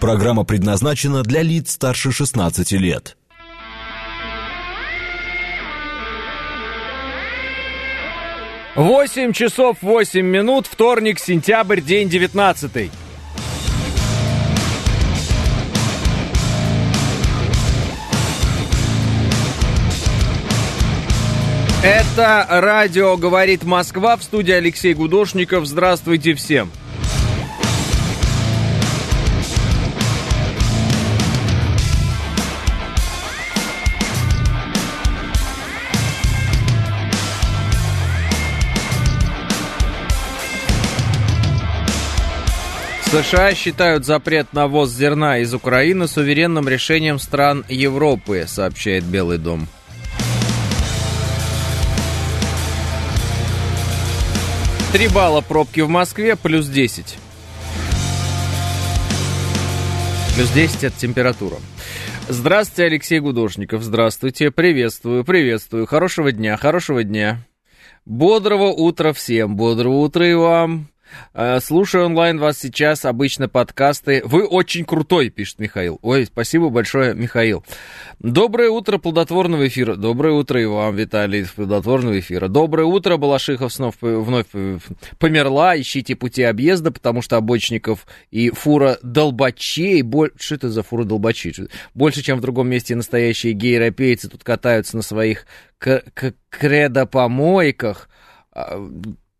Программа предназначена для лиц старше 16 лет. Восемь часов восемь минут, вторник, сентябрь, день девятнадцатый. Это радио «Говорит Москва» в студии Алексей Гудошников. Здравствуйте всем. США считают запрет на ввоз зерна из Украины суверенным решением стран Европы, сообщает Белый дом. Три балла пробки в Москве, плюс 10. Плюс 10 это температура. Здравствуйте, Алексей Гудошников. Здравствуйте. Приветствую, приветствую. Хорошего дня, хорошего дня. Бодрого утра всем. Бодрого утра и вам. Э, слушаю онлайн вас сейчас, обычно подкасты. Вы очень крутой, пишет Михаил. Ой, спасибо большое, Михаил. Доброе утро плодотворного эфира. Доброе утро и вам, Виталий, плодотворного эфира. Доброе утро, Балашихов снова вновь померла. Ищите пути объезда, потому что обочников и фура долбачей... Боль... Что это за фура долбачей? Больше, чем в другом месте настоящие гей-европейцы тут катаются на своих кредопомойках а,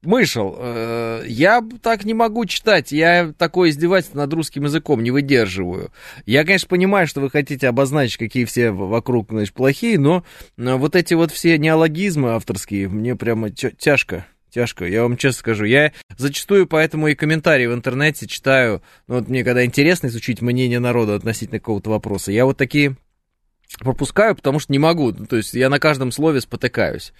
Мышел, э, я так не могу читать, я такое издевательство над русским языком не выдерживаю. Я, конечно, понимаю, что вы хотите обозначить, какие все вокруг, значит, плохие, но вот эти вот все неологизмы авторские, мне прямо тяжко. Тяжко, я вам честно скажу. Я зачастую поэтому и комментарии в интернете читаю. Ну, вот мне когда интересно изучить мнение народа относительно какого-то вопроса, я вот такие пропускаю, потому что не могу. Ну, то есть я на каждом слове спотыкаюсь.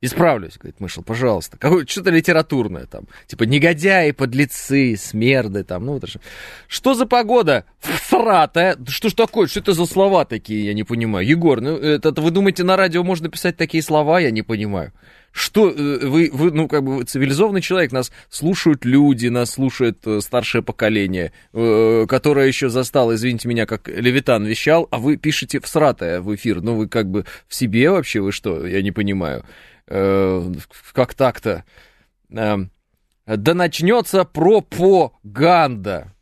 Исправлюсь, говорит Мышел, пожалуйста. Какое, что-то литературное там. Типа негодяи, подлецы, смерды там. Ну, это же... Что за погода? Всратая. Что ж такое? Что это за слова такие? Я не понимаю. Егор, ну, это, это вы думаете, на радио можно писать такие слова? Я не понимаю. Что э, вы, вы, ну, как бы цивилизованный человек, нас слушают люди, нас слушает э, старшее поколение, э, которое еще застало, извините меня, как Левитан вещал, а вы пишете всратое в эфир. Ну, вы как бы в себе вообще, вы что? Я не понимаю. Как так-то? Да начнется пропаганда.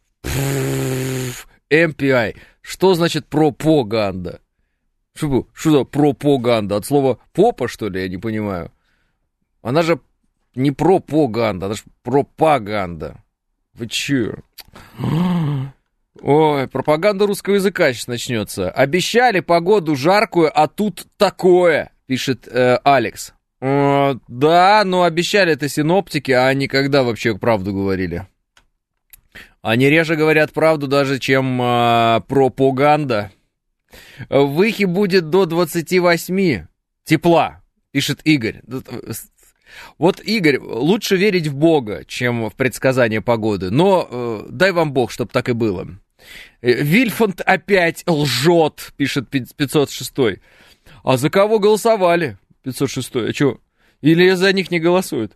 MPI. Что значит пропаганда? Что, что за пропаганда? От слова попа, что ли, я не понимаю. Она же не пропаганда, она же пропаганда. Вы чё? Ой, пропаганда русского языка сейчас начнется. Обещали погоду жаркую, а тут такое, пишет э, Алекс. Э, да, но обещали это синоптики, а они когда вообще правду говорили? Они реже говорят правду даже, чем э, пропаганда. В Ихе будет до 28 тепла, пишет Игорь. Вот, Игорь, лучше верить в Бога, чем в предсказание погоды, но э, дай вам Бог, чтобы так и было. Э, Вильфанд опять лжет, пишет 506. А за кого голосовали? 506. А что? Или за них не голосуют?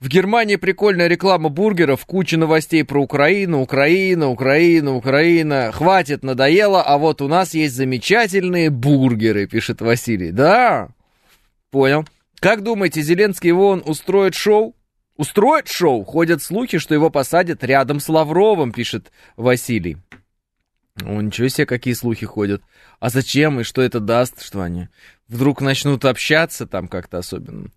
В Германии прикольная реклама бургеров, куча новостей про Украину, Украина, Украина, Украина. Хватит, надоело, а вот у нас есть замечательные бургеры, пишет Василий. Да, понял. Как думаете, Зеленский вон устроит шоу? Устроит шоу? Ходят слухи, что его посадят рядом с Лавровым, пишет Василий. О, ничего себе, какие слухи ходят. А зачем и что это даст, что они вдруг начнут общаться там как-то особенно?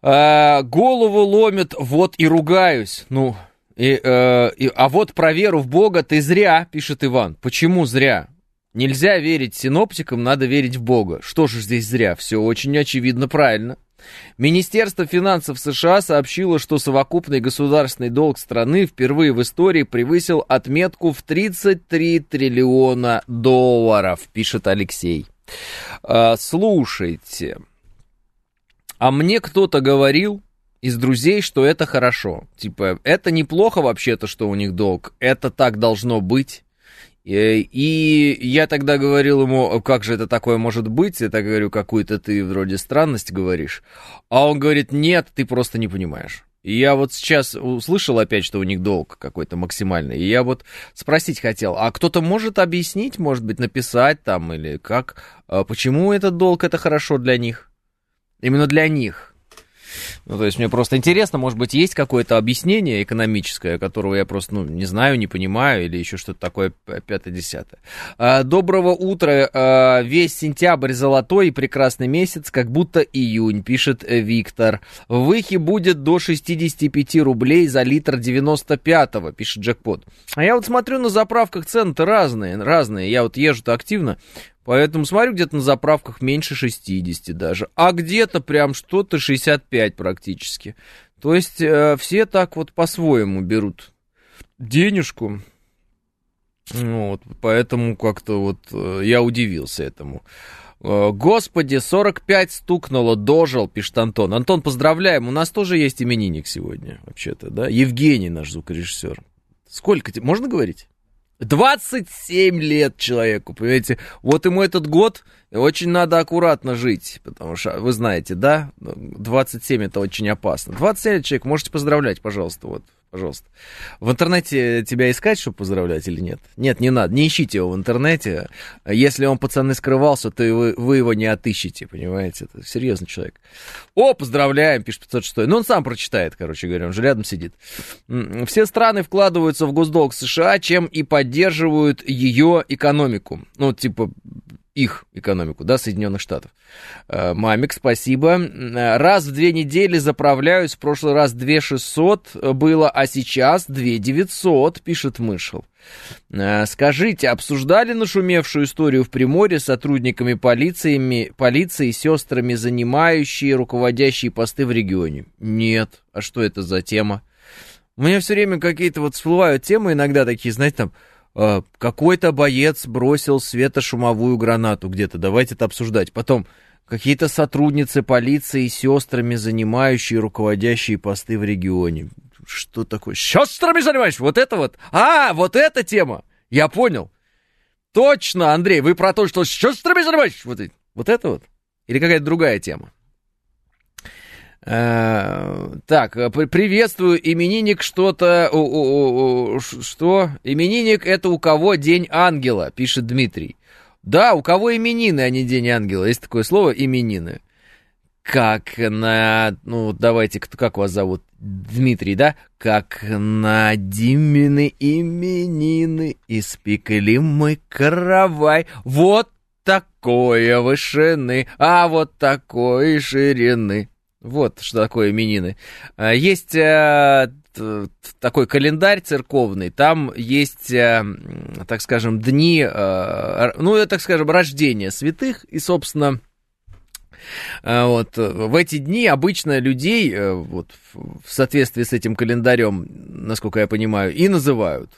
А, голову ломит, вот и ругаюсь. Ну, и, э, и, а вот про веру в Бога ты зря, пишет Иван. Почему зря? Нельзя верить синоптикам, надо верить в Бога. Что же здесь зря? Все очень очевидно правильно. Министерство финансов США сообщило, что совокупный государственный долг страны впервые в истории превысил отметку в 33 триллиона долларов, пишет Алексей. А, слушайте, а мне кто-то говорил из друзей, что это хорошо. Типа, это неплохо вообще-то, что у них долг. Это так должно быть. Э, и я тогда говорил ему, как же это такое может быть? Я так говорю, какую-то ты вроде странность говоришь. А он говорит, нет, ты просто не понимаешь. И я вот сейчас услышал опять, что у них долг какой-то максимальный. И я вот спросить хотел, а кто-то может объяснить, может быть, написать там или как, а почему этот долг это хорошо для них? Именно для них. Ну, то есть мне просто интересно, может быть, есть какое-то объяснение экономическое, которого я просто, ну, не знаю, не понимаю, или еще что-то такое пятое-десятое. А, доброго утра. А, весь сентябрь золотой и прекрасный месяц, как будто июнь, пишет Виктор. В Выхе будет до 65 рублей за литр 95-го, пишет Джекпот. А я вот смотрю на заправках цены-то разные, разные. Я вот езжу-то активно. Поэтому смотрю, где-то на заправках меньше 60 даже. А где-то прям что-то 65 практически. То есть э, все так вот по-своему берут денежку. Вот, поэтому как-то вот э, я удивился этому. Э, Господи, 45 стукнуло, дожил, пишет Антон. Антон, поздравляем, у нас тоже есть именинник сегодня, вообще-то, да? Евгений, наш звукорежиссер. Сколько тебе, можно говорить? 27 лет человеку, понимаете? Вот ему этот год очень надо аккуратно жить, потому что, вы знаете, да, 27 это очень опасно. 27 лет человек, можете поздравлять, пожалуйста, вот пожалуйста. В интернете тебя искать, чтобы поздравлять или нет? Нет, не надо, не ищите его в интернете. Если он, пацаны, скрывался, то вы, вы его не отыщете, понимаете? Это серьезный человек. О, поздравляем, пишет 506. Ну, он сам прочитает, короче говоря, он же рядом сидит. Все страны вкладываются в госдолг США, чем и поддерживают ее экономику. Ну, типа, их экономику, да, Соединенных Штатов. Э, Мамик, спасибо. Раз в две недели заправляюсь, в прошлый раз 2 600 было, а сейчас 2 900, пишет Мышел. Э, скажите, обсуждали нашумевшую историю в Приморье с сотрудниками полициями, полиции, сестрами, занимающие руководящие посты в регионе? Нет. А что это за тема? У меня все время какие-то вот всплывают темы иногда такие, знаете, там, Э, какой-то боец бросил светошумовую гранату где-то, давайте это обсуждать. Потом, какие-то сотрудницы полиции, сестрами, занимающие руководящие посты в регионе. Что такое? Сестрами занимаешь? Вот это вот? А, вот эта тема. Я понял. Точно, Андрей, вы про то, что с сестрами занимаешь? Вот, вот это вот? Или какая-то другая тема? Э, так, э, приветствую, именинник что-то... Что? Именинник это у кого День Ангела, пишет Дмитрий. Да, у кого именины, а не День Ангела. Есть такое слово именины. Как на... Ну, давайте, как вас зовут? Дмитрий, да? Как на Димины именины испекли мы каравай. Вот такое вышины, а вот такой ширины. Вот что такое именины. А, есть э, такой календарь церковный, там есть, э, так скажем, дни, э, ну, так скажем, рождения святых, и, собственно, вот, в эти дни обычно людей, вот, в соответствии с этим календарем, насколько я понимаю, и называют.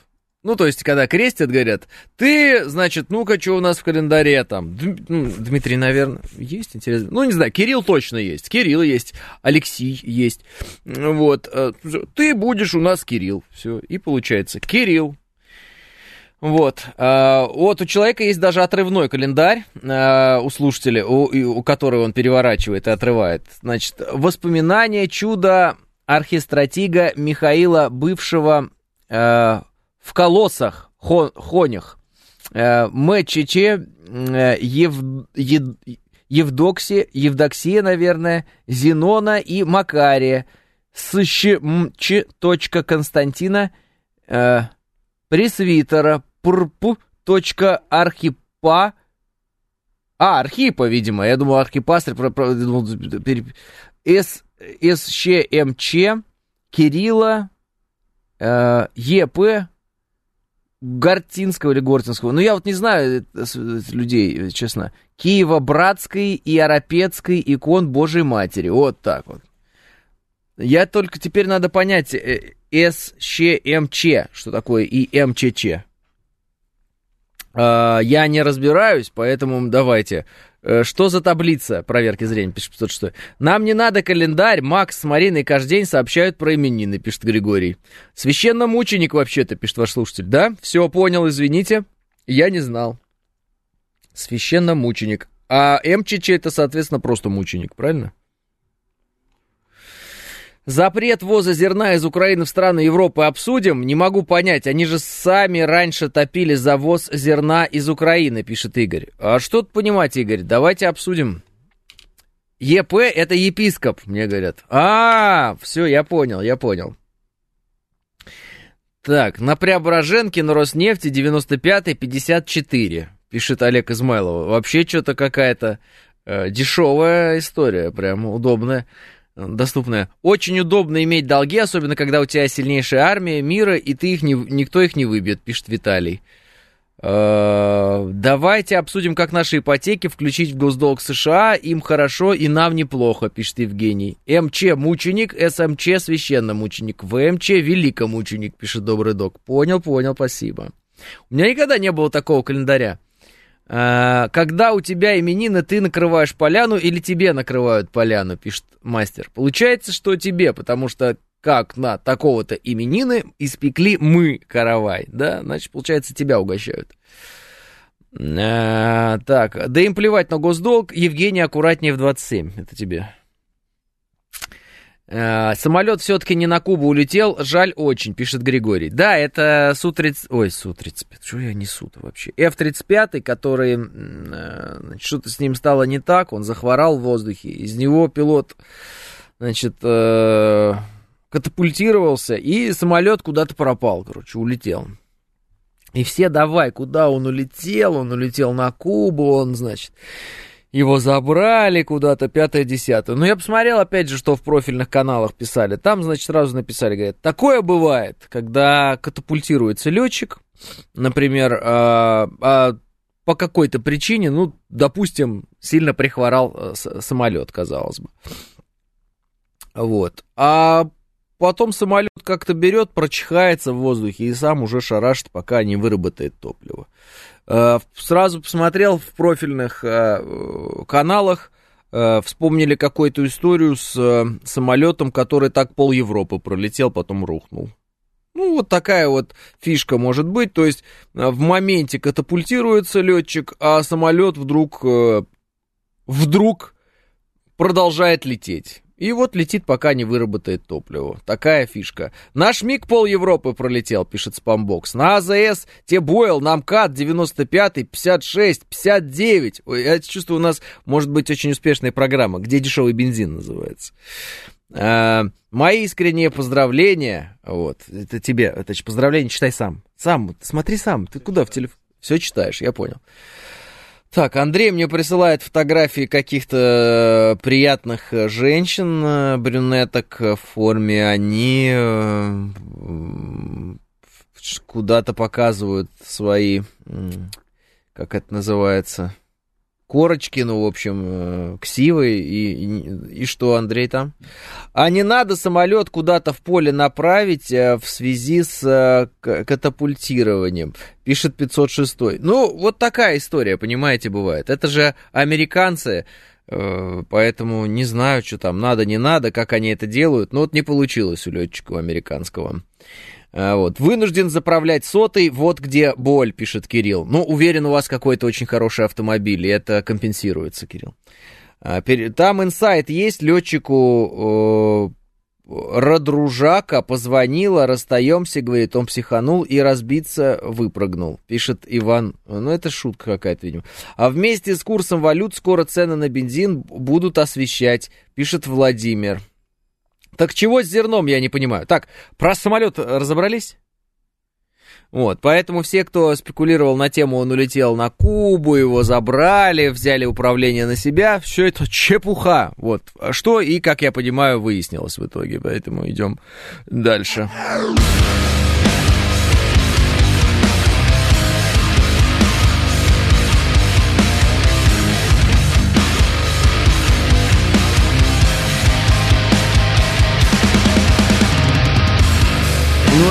Ну, то есть, когда крестят, говорят, ты, значит, ну-ка, что у нас в календаре там? Ну, Дмитрий, наверное, есть, интересно. Ну, не знаю, Кирилл точно есть, Кирилл есть, Алексей есть. Вот, э, ты будешь у нас Кирилл. Все, и получается, Кирилл. Вот. Э, вот у человека есть даже отрывной календарь э, у слушателя, у, у которого он переворачивает и отрывает. Значит, воспоминания чуда архистратига Михаила бывшего в колоссах, хо, хонях, э, Мэчиче, э, Ев, Ев, Евдоксия, Евдоксия, наверное, Зенона и Макария, Сыщ, точка Константина, э, Пресвитера, Пурпу, точка Архипа, а, Архипа, видимо, я думал, Архипастырь, про, про, С, СЩМЧ, Кирилла, э, ЕП, Гортинского или Гортинского, ну я вот не знаю людей, честно. Киева-Братской и Арапецкой икон Божьей Матери, вот так вот. Я только теперь надо понять э, СЩМЧ, что такое и МЧЧ. А, я не разбираюсь, поэтому давайте Э, что за таблица проверки зрения, пишет 506. Нам не надо календарь, Макс с Мариной каждый день сообщают про именины, пишет Григорий. Священномученик вообще-то, пишет ваш слушатель. Да, все понял, извините, я не знал. Священномученик. А МЧЧ это, соответственно, просто мученик, правильно? Запрет ввоза зерна из Украины в страны Европы обсудим? Не могу понять, они же сами раньше топили за ввоз зерна из Украины, пишет Игорь. А что тут понимать, Игорь? Давайте обсудим. ЕП это епископ, мне говорят. А, все, я понял, я понял. Так, на Преображенке на Роснефти 95-54, пишет Олег Измайлов. Вообще что-то какая-то э, дешевая история, прям удобная доступная. Очень удобно иметь долги, особенно когда у тебя сильнейшая армия мира, и ты их не, никто их не выбьет, пишет Виталий. Э, давайте обсудим, как наши ипотеки включить в госдолг США. Им хорошо и нам неплохо, пишет Евгений. МЧ мученик, СМЧ священномученик, ВМЧ великомученик, пишет добрый док. Понял, понял, спасибо. У меня никогда не было такого календаря. А, когда у тебя именины, ты накрываешь поляну или тебе накрывают поляну, пишет мастер. Получается, что тебе, потому что как на такого-то именины испекли мы каравай, да, значит, получается, тебя угощают. А, так, да им плевать на госдолг, Евгений аккуратнее в 27, это тебе. Э, самолет все-таки не на Кубу улетел, жаль очень, пишет Григорий. Да, это Су-30... Ой, Су-35, что я несу-то вообще? F-35, который... Э, что-то с ним стало не так, он захворал в воздухе. Из него пилот, значит, э, катапультировался, и самолет куда-то пропал, короче, улетел. И все давай, куда он улетел? Он улетел на Кубу, он, значит его забрали куда-то, пятое, десятое. Но я посмотрел, опять же, что в профильных каналах писали. Там, значит, сразу написали, говорят, такое бывает, когда катапультируется летчик, например, а, а по какой-то причине, ну, допустим, сильно прихворал э, самолет, казалось бы. Вот. А потом самолет как-то берет, прочихается в воздухе и сам уже шарашит, пока не выработает топливо. Э, сразу посмотрел в профильных э, каналах, э, вспомнили какую-то историю с самолетом, который так пол Европы пролетел, потом рухнул. Ну, вот такая вот фишка может быть. То есть в моменте катапультируется летчик, а самолет вдруг, вдруг продолжает лететь. И вот летит, пока не выработает топливо. Такая фишка. Наш МиГ пол Европы пролетел, пишет Спамбокс. На АЗС те Бойл, нам КАТ 95, 56, 59. Ой, я чувствую, у нас может быть очень успешная программа, где дешевый бензин называется. А, мои искренние поздравления. Вот, это тебе, это поздравление читай сам. Сам, смотри сам. Ты куда в телефон? Все читаешь, я понял. Так, Андрей мне присылает фотографии каких-то э, приятных э, женщин, э, брюнеток в форме. Они куда-то показывают свои, как это называется, корочки, ну, в общем, э, ксивы, и, и, и что, Андрей, там? А не надо самолет куда-то в поле направить э, в связи с э, катапультированием, пишет 506. Ну, вот такая история, понимаете, бывает. Это же американцы, поэтому не знаю, что там надо, не надо, как они это делают, но вот не получилось у летчика американского. А, вот. Вынужден заправлять сотый, вот где боль, пишет Кирилл. Ну, уверен, у вас какой-то очень хороший автомобиль, и это компенсируется, Кирилл. А, там инсайт есть, летчику Радружака позвонила, расстаемся, говорит, он психанул и разбиться выпрыгнул, пишет Иван. Ну, это шутка какая-то, видимо. А вместе с курсом валют скоро цены на бензин будут освещать, пишет Владимир. Так чего с зерном, я не понимаю. Так, про самолет разобрались? Вот, поэтому все, кто спекулировал на тему, он улетел на Кубу, его забрали, взяли управление на себя, все это чепуха. Вот, что и, как я понимаю, выяснилось в итоге, поэтому идем дальше. Ну,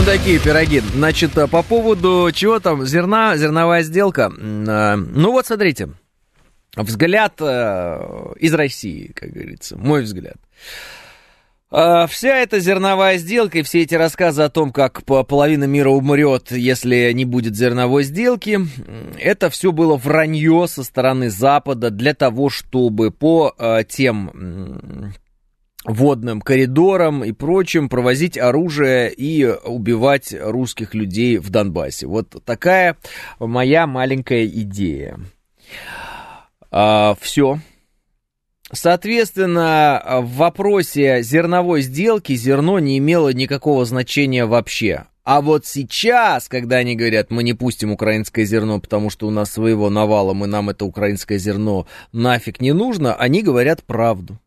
такие пироги. Значит, а по поводу чего там, зерна, зерновая сделка. А, ну, вот смотрите. Взгляд э, из России, как говорится, мой взгляд. Вся эта зерновая сделка и все эти рассказы о том, как половина мира умрет, если не будет зерновой сделки, это все было вранье со стороны Запада для того, чтобы по тем водным коридорам и прочим, провозить оружие и убивать русских людей в Донбассе. Вот такая моя маленькая идея. А, все. Соответственно, в вопросе зерновой сделки зерно не имело никакого значения вообще. А вот сейчас, когда они говорят, мы не пустим украинское зерно, потому что у нас своего навалом, и нам это украинское зерно нафиг не нужно, они говорят правду.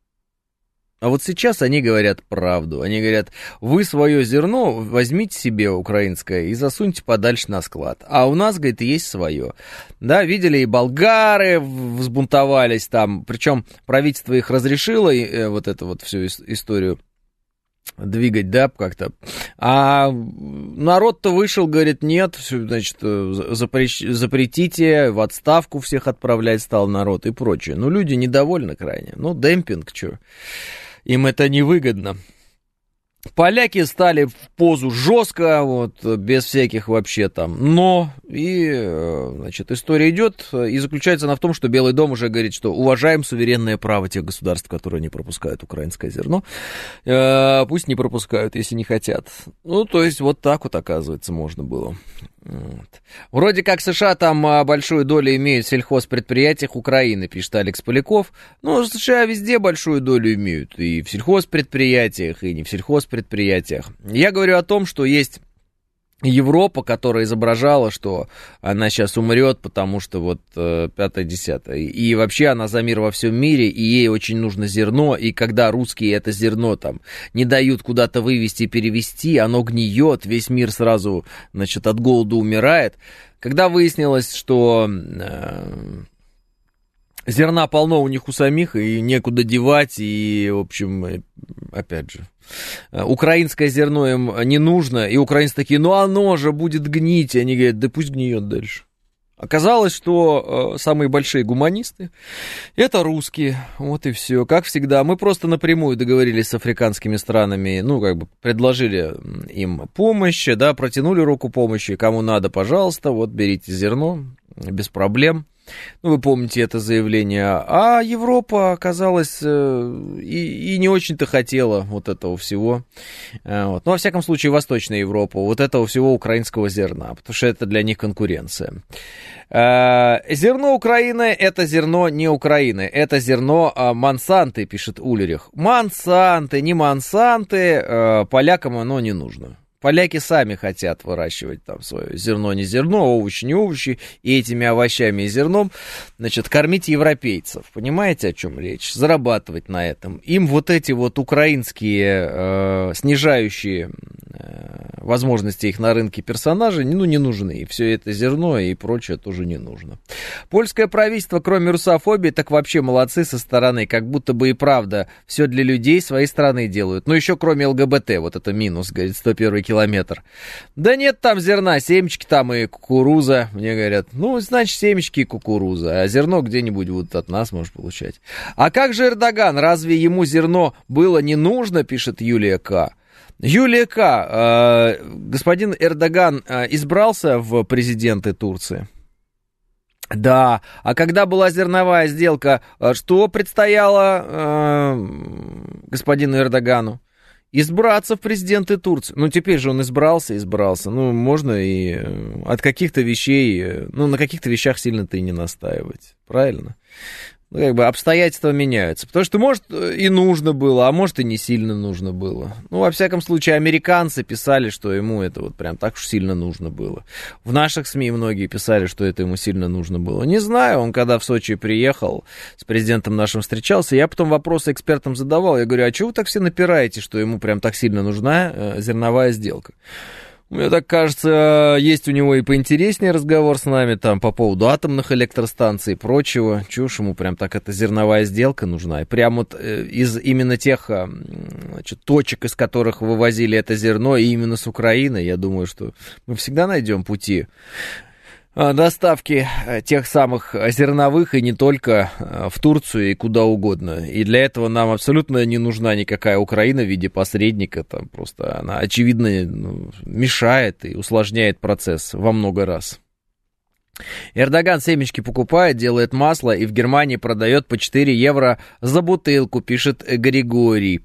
А вот сейчас они говорят правду. Они говорят, вы свое зерно возьмите себе украинское и засуньте подальше на склад. А у нас, говорит, есть свое. Да, видели, и болгары взбунтовались там. Причем правительство их разрешило, и, э, вот эту вот всю историю двигать, да, как-то. А народ-то вышел, говорит, нет, значит, запретите, в отставку всех отправлять стал народ и прочее. Ну, люди недовольны крайне. Ну, демпинг, что им это невыгодно. Поляки стали в позу жестко, вот, без всяких вообще там но. И, э, значит, история идет и заключается она в том, что Белый дом уже говорит, что уважаем суверенное право тех государств, которые не пропускают украинское зерно. Э, пусть не пропускают, если не хотят. Ну, то есть, вот так вот, оказывается, можно было. Вот. Вроде как США там а, большую долю имеют в сельхозпредприятиях Украины, пишет Алекс Поляков. Ну, США везде большую долю имеют. И в сельхозпредприятиях, и не в сельхозпредприятиях. Я говорю о том, что есть Европа, которая изображала, что она сейчас умрет, потому что вот э, пятое-десятое. И вообще она за мир во всем мире, и ей очень нужно зерно, и когда русские это зерно там не дают куда-то вывести и перевести, оно гниет, весь мир сразу, значит, от голода умирает. Когда выяснилось, что э, зерна полно у них у самих, и некуда девать, и, в общем, опять же, Э, украинское зерно им не нужно, и украинцы такие, ну оно же будет гнить, и они говорят, да пусть гниет дальше. Оказалось, что э, самые большие гуманисты это русские, вот и все. Как всегда, мы просто напрямую договорились с африканскими странами, ну, как бы предложили им помощь, да, протянули руку помощи, кому надо, пожалуйста, вот берите зерно, без проблем. Ну, вы помните это заявление. А Европа оказалась э, и, и не очень-то хотела вот этого всего. Э, вот. Ну, во всяком случае, Восточная Европа, вот этого всего украинского зерна, потому что это для них конкуренция. Э, зерно Украины – это зерно не Украины, это зерно Монсанты, пишет Улерих. Монсанты, не Монсанты, полякам оно не нужно. Поляки сами хотят выращивать там свое зерно, не зерно, овощи, не овощи, и этими овощами и зерном, значит, кормить европейцев. Понимаете, о чем речь? Зарабатывать на этом. Им вот эти вот украинские э, снижающие э, возможности их на рынке персонажи, ну, не нужны. И все это зерно и прочее тоже не нужно. Польское правительство, кроме русофобии, так вообще молодцы со стороны, как будто бы и правда все для людей своей страны делают. Ну, еще кроме ЛГБТ, вот это минус, говорит, 101 километр. Да нет там зерна, семечки там и кукуруза. Мне говорят, ну, значит, семечки и кукуруза. А зерно где-нибудь будут от нас, может, получать. А как же Эрдоган? Разве ему зерно было не нужно, пишет Юлия К. Юлия К. Э, господин Эрдоган э, избрался в президенты Турции? Да, а когда была зерновая сделка, э, что предстояло э, господину Эрдогану? Избраться в президенты Турции. Ну, теперь же он избрался, избрался. Ну, можно и э, от каких-то вещей, э, ну, на каких-то вещах сильно-то и не настаивать. Правильно? Ну, как бы обстоятельства меняются. Потому что, может, и нужно было, а может, и не сильно нужно было. Ну, во всяком случае, американцы писали, что ему это вот прям так уж сильно нужно было. В наших СМИ многие писали, что это ему сильно нужно было. Не знаю, он когда в Сочи приехал, с президентом нашим встречался, я потом вопросы экспертам задавал. Я говорю, а чего вы так все напираете, что ему прям так сильно нужна э, зерновая сделка? Мне так кажется, есть у него и поинтереснее разговор с нами там по поводу атомных электростанций и прочего. Чушь ему прям так эта зерновая сделка нужна. И прям вот э, из именно тех а, значит, точек, из которых вывозили это зерно, и именно с Украины, я думаю, что мы всегда найдем пути Э, доставки э, тех самых зерновых и не только э, в Турцию и куда угодно. И для этого нам абсолютно не нужна никакая Украина в виде посредника. Там просто она, очевидно, ну, мешает и усложняет процесс во много раз. Эрдоган семечки покупает, делает масло и в Германии продает по 4 евро за бутылку, пишет Григорий.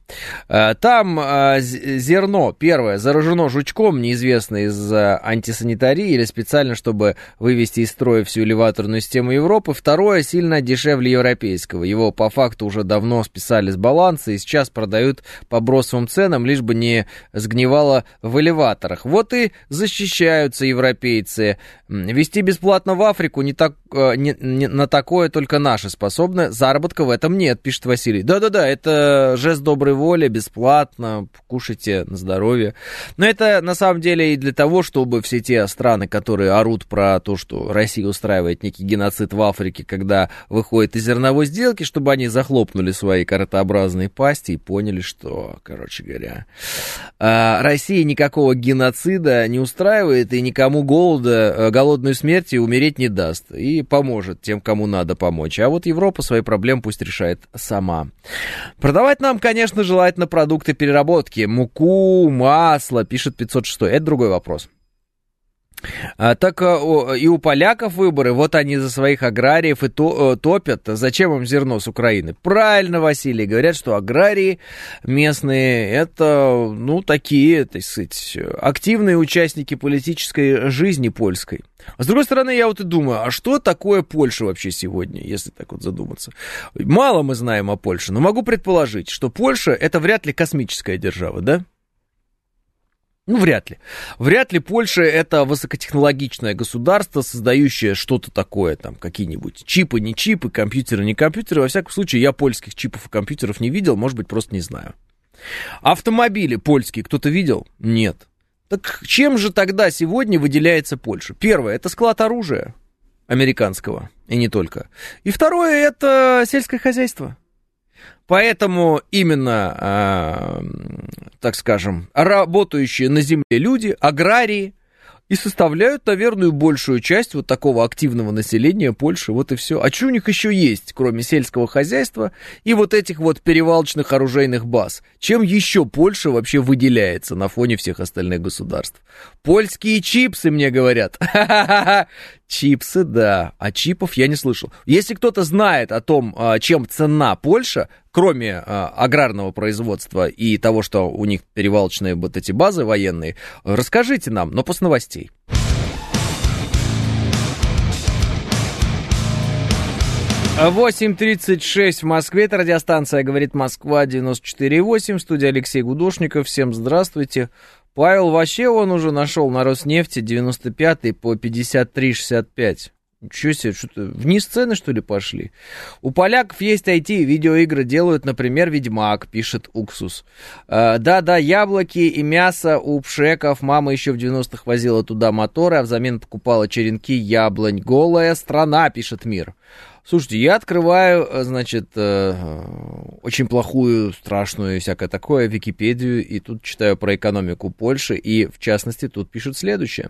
Э, там э, зерно, первое, заражено жучком, неизвестно из антисанитарии или специально, чтобы вывести из строя всю элеваторную систему Европы. Второе, сильно дешевле европейского. Его по факту уже давно списали с баланса и сейчас продают по бросовым ценам, лишь бы не сгнивало в элеваторах. Вот и защищаются европейцы. Вести бесплатно в Африку не так, э, не, не, на такое только наши способны. Заработка в этом нет, пишет Василий. Да-да-да, это жест доброй воли, бесплатно, кушайте на здоровье. Но это на самом деле и для того, чтобы все те страны, которые орут про то, что Россия устраивает некий геноцид в Африке, когда выходит из зерновой сделки, чтобы они захлопнули свои картообразные пасти и поняли, что, короче говоря, а, Россия никакого геноцида не устраивает и никому голода, э, голодную смерть и умереть не даст. И поможет тем, кому надо помочь. А вот Европа свои проблемы пусть решает сама. Продавать нам, конечно, желательно продукты переработки. Муку, масло, пишет 506. Это другой вопрос. А, так а, и у поляков выборы, вот они за своих аграриев и то, топят. Зачем им зерно с Украины? Правильно, Василий, говорят, что аграрии местные это, ну, такие, так сказать, активные участники политической жизни польской. А с другой стороны, я вот и думаю, а что такое Польша вообще сегодня, если так вот задуматься? Мало мы знаем о Польше, но могу предположить, что Польша это вряд ли космическая держава, да? Ну, вряд ли. Вряд ли Польша это высокотехнологичное государство, создающее что-то такое, там, какие-нибудь чипы, не чипы, компьютеры, не компьютеры. Во всяком случае, я польских чипов и компьютеров не видел, может быть, просто не знаю. Автомобили польские кто-то видел? Нет. Так чем же тогда сегодня выделяется Польша? Первое, это склад оружия американского, и не только. И второе, это сельское хозяйство. Поэтому именно, э, так скажем, работающие на земле люди, аграрии, и составляют, наверное, большую часть вот такого активного населения Польши. Вот и все. А что у них еще есть, кроме сельского хозяйства и вот этих вот перевалочных оружейных баз? Чем еще Польша вообще выделяется на фоне всех остальных государств? Польские чипсы, мне говорят. Чипсы, да. А чипов я не слышал. Если кто-то знает о том, а, чем цена Польша, кроме а, аграрного производства и того, что у них перевалочные вот эти базы военные, расскажите нам, но после новостей. Восемь тридцать шесть в Москве. Это радиостанция «Говорит Москва» 94,8. Студия Алексей Гудошников. Всем здравствуйте. Павел вообще он уже нашел на Роснефти 95 по 53,65. Ничего себе, что-то вниз цены, что ли, пошли? У поляков есть IT, видеоигры делают, например, Ведьмак, пишет Уксус. А, да-да, яблоки и мясо у пшеков. Мама еще в 90-х возила туда моторы, а взамен покупала черенки яблонь. Голая страна, пишет Мир. Слушайте, я открываю, э, значит, э, очень плохую, страшную, всякое такое, Википедию, и тут читаю про экономику Польши, и, в частности, тут пишут следующее.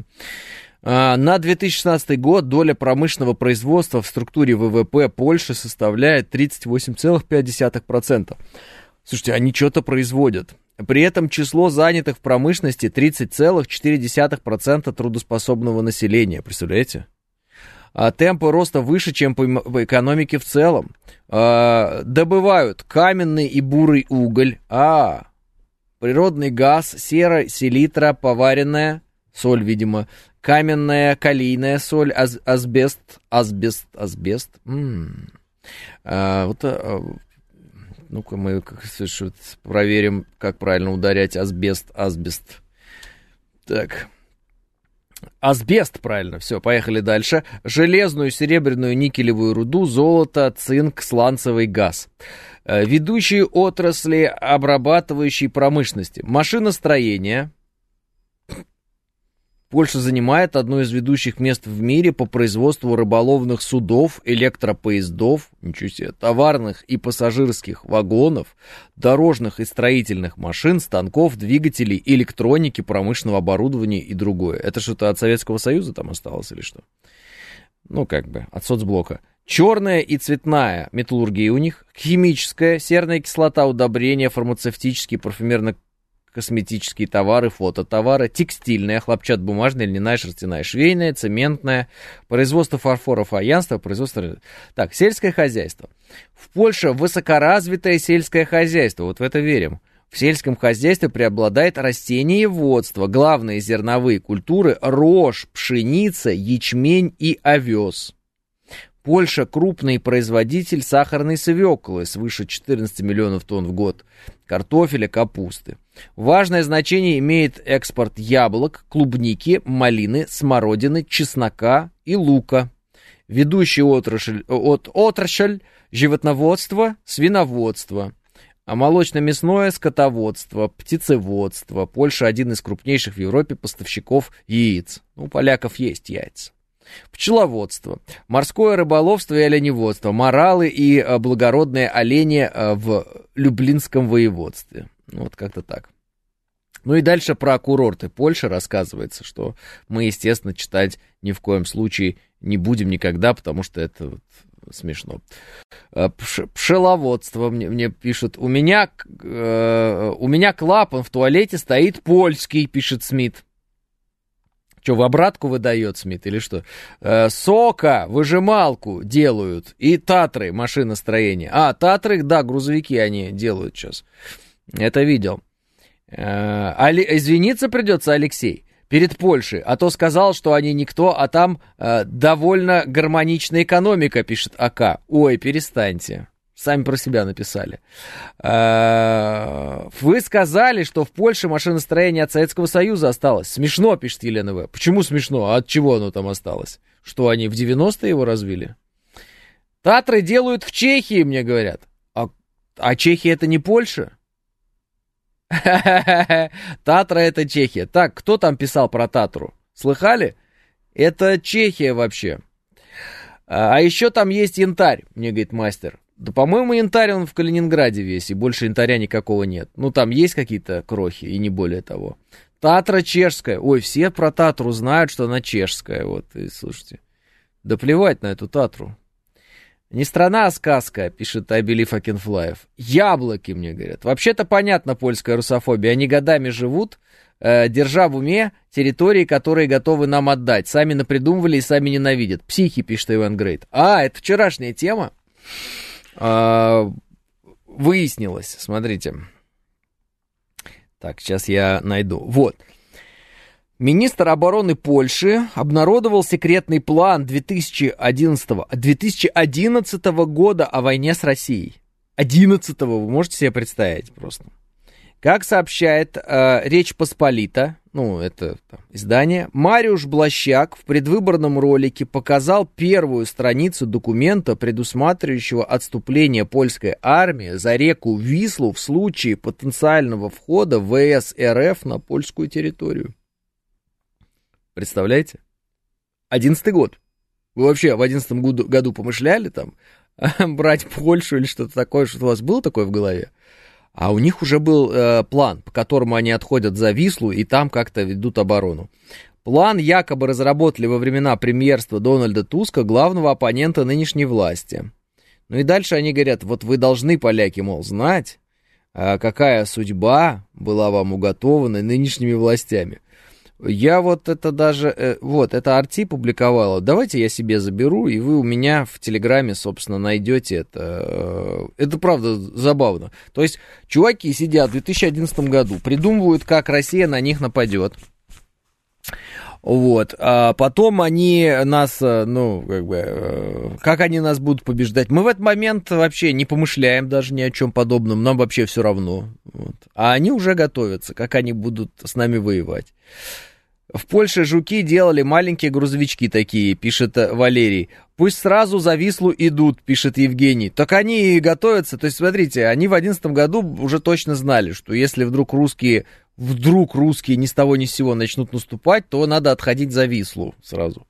А, на 2016 год доля промышленного производства в структуре ВВП Польши составляет 38,5%. Слушайте, они что-то производят. При этом число занятых в промышленности 30,4% трудоспособного населения. Представляете? А темпы роста выше, чем по экономике в целом. А, добывают каменный и бурый уголь, а, природный газ, сера, селитра, поваренная, соль, видимо, каменная, калийная соль, аз, асбест, асбест, асбест. М-м. А, вот, а, ну-ка мы проверим, как правильно ударять асбест, асбест. Так. Асбест, правильно, все, поехали дальше. Железную, серебряную, никелевую руду, золото, цинк, сланцевый газ. Э, ведущие отрасли обрабатывающей промышленности. Машиностроение, Польша занимает одно из ведущих мест в мире по производству рыболовных судов, электропоездов, ничего себе, товарных и пассажирских вагонов, дорожных и строительных машин, станков, двигателей, электроники, промышленного оборудования и другое. Это что-то от Советского Союза там осталось или что? Ну, как бы, от соцблока. Черная и цветная металлургия у них, химическая, серная кислота, удобрения, фармацевтический, парфюмерно косметические товары, фототовары, текстильная, хлопчат-бумажная, льняная, шерстяная, швейная, цементная, производство фарфора, фаянства, производство... Так, сельское хозяйство. В Польше высокоразвитое сельское хозяйство, вот в это верим. В сельском хозяйстве преобладает растениеводство, главные зерновые культуры – рожь, пшеница, ячмень и овес. Польша – крупный производитель сахарной свеклы, свыше 14 миллионов тонн в год, картофеля, капусты. Важное значение имеет экспорт яблок, клубники, малины, смородины, чеснока и лука. Ведущая отрасль, от, отрасль животноводство, свиноводство – а молочно-мясное скотоводство, птицеводство. Польша один из крупнейших в Европе поставщиков яиц. Ну, у поляков есть яйца. Пчеловодство, морское рыболовство и оленеводство, моралы и э, благородные олени э, в Люблинском воеводстве. Ну, вот как-то так. Ну и дальше про курорты Польши рассказывается, что мы, естественно, читать ни в коем случае не будем никогда, потому что это вот смешно. Э, пш, пшеловодство мне, мне пишут. У меня, э, у меня клапан в туалете стоит польский, пишет Смит. Что, в обратку выдает Смит или что? Э, сока, выжималку делают. И Татры, машиностроение. А, Татры, да, грузовики они делают сейчас. Это видел. Э, Али, извиниться придется, Алексей перед Польшей, а то сказал, что они никто, а там э, довольно гармоничная экономика, пишет АК. Ой, перестаньте. Сами про себя написали. Э, вы сказали, что в Польше машиностроение от Советского Союза осталось. Смешно, пишет Елена В. Почему смешно? А от чего оно там осталось? Что, они в 90-е его развили? Татры делают в Чехии, мне говорят. А, а Чехия это не Польша? Татра это Чехия. Так, кто там писал про Татру? Слыхали? Это Чехия вообще. А, а еще там есть янтарь, мне говорит мастер. Да, по-моему, янтарь он в Калининграде весь, и больше янтаря никакого нет. Ну, там есть какие-то крохи, и не более того. Татра чешская. Ой, все про Татру знают, что она чешская. Вот, и слушайте. Да плевать на эту Татру. Не страна, а сказка, пишет Абели Факенфлаев. Яблоки, мне говорят. Вообще-то понятно польская русофобия. Они годами живут, э, держа в уме территории, которые готовы нам отдать. Сами напридумывали и сами ненавидят. Психи, пишет Иван Грейт. А, это вчерашняя тема. А, выяснилось, смотрите. Так, сейчас я найду. Вот. Министр обороны Польши обнародовал секретный план 2011, 2011 года о войне с Россией. 11 вы можете себе представить просто. Как сообщает э, Речь Посполита, ну, это там, издание, Мариуш Блащак в предвыборном ролике показал первую страницу документа, предусматривающего отступление польской армии за реку Вислу в случае потенциального входа ВС РФ на польскую территорию. Представляете? Одиннадцатый год. Вы вообще в одиннадцатом году, году помышляли там брать Польшу или что-то такое, что у вас было такое в голове? А у них уже был э, план, по которому они отходят за Вислу и там как-то ведут оборону. План якобы разработали во времена премьерства Дональда Туска, главного оппонента нынешней власти. Ну и дальше они говорят, вот вы должны, поляки, мол, знать, э, какая судьба была вам уготована нынешними властями. Я вот это даже, э, вот, это Арти публиковала. Давайте я себе заберу, и вы у меня в Телеграме, собственно, найдете это. Э, это правда забавно. То есть, чуваки сидят в 2011 году, придумывают, как Россия на них нападет. Вот, а потом они нас, э, ну, как бы, как они нас будут побеждать. Мы в этот момент вообще не помышляем даже ни о чем подобном, нам вообще все равно. Вот. А они уже готовятся, как они будут с нами воевать. В Польше жуки делали маленькие грузовички такие, пишет э, Валерий. Пусть сразу за Вислу идут, пишет Евгений. Так они и готовятся. То есть, смотрите, они в одиннадцатом году уже точно знали, что если вдруг русские, вдруг русские ни с того ни с сего начнут наступать, то надо отходить за Вислу сразу.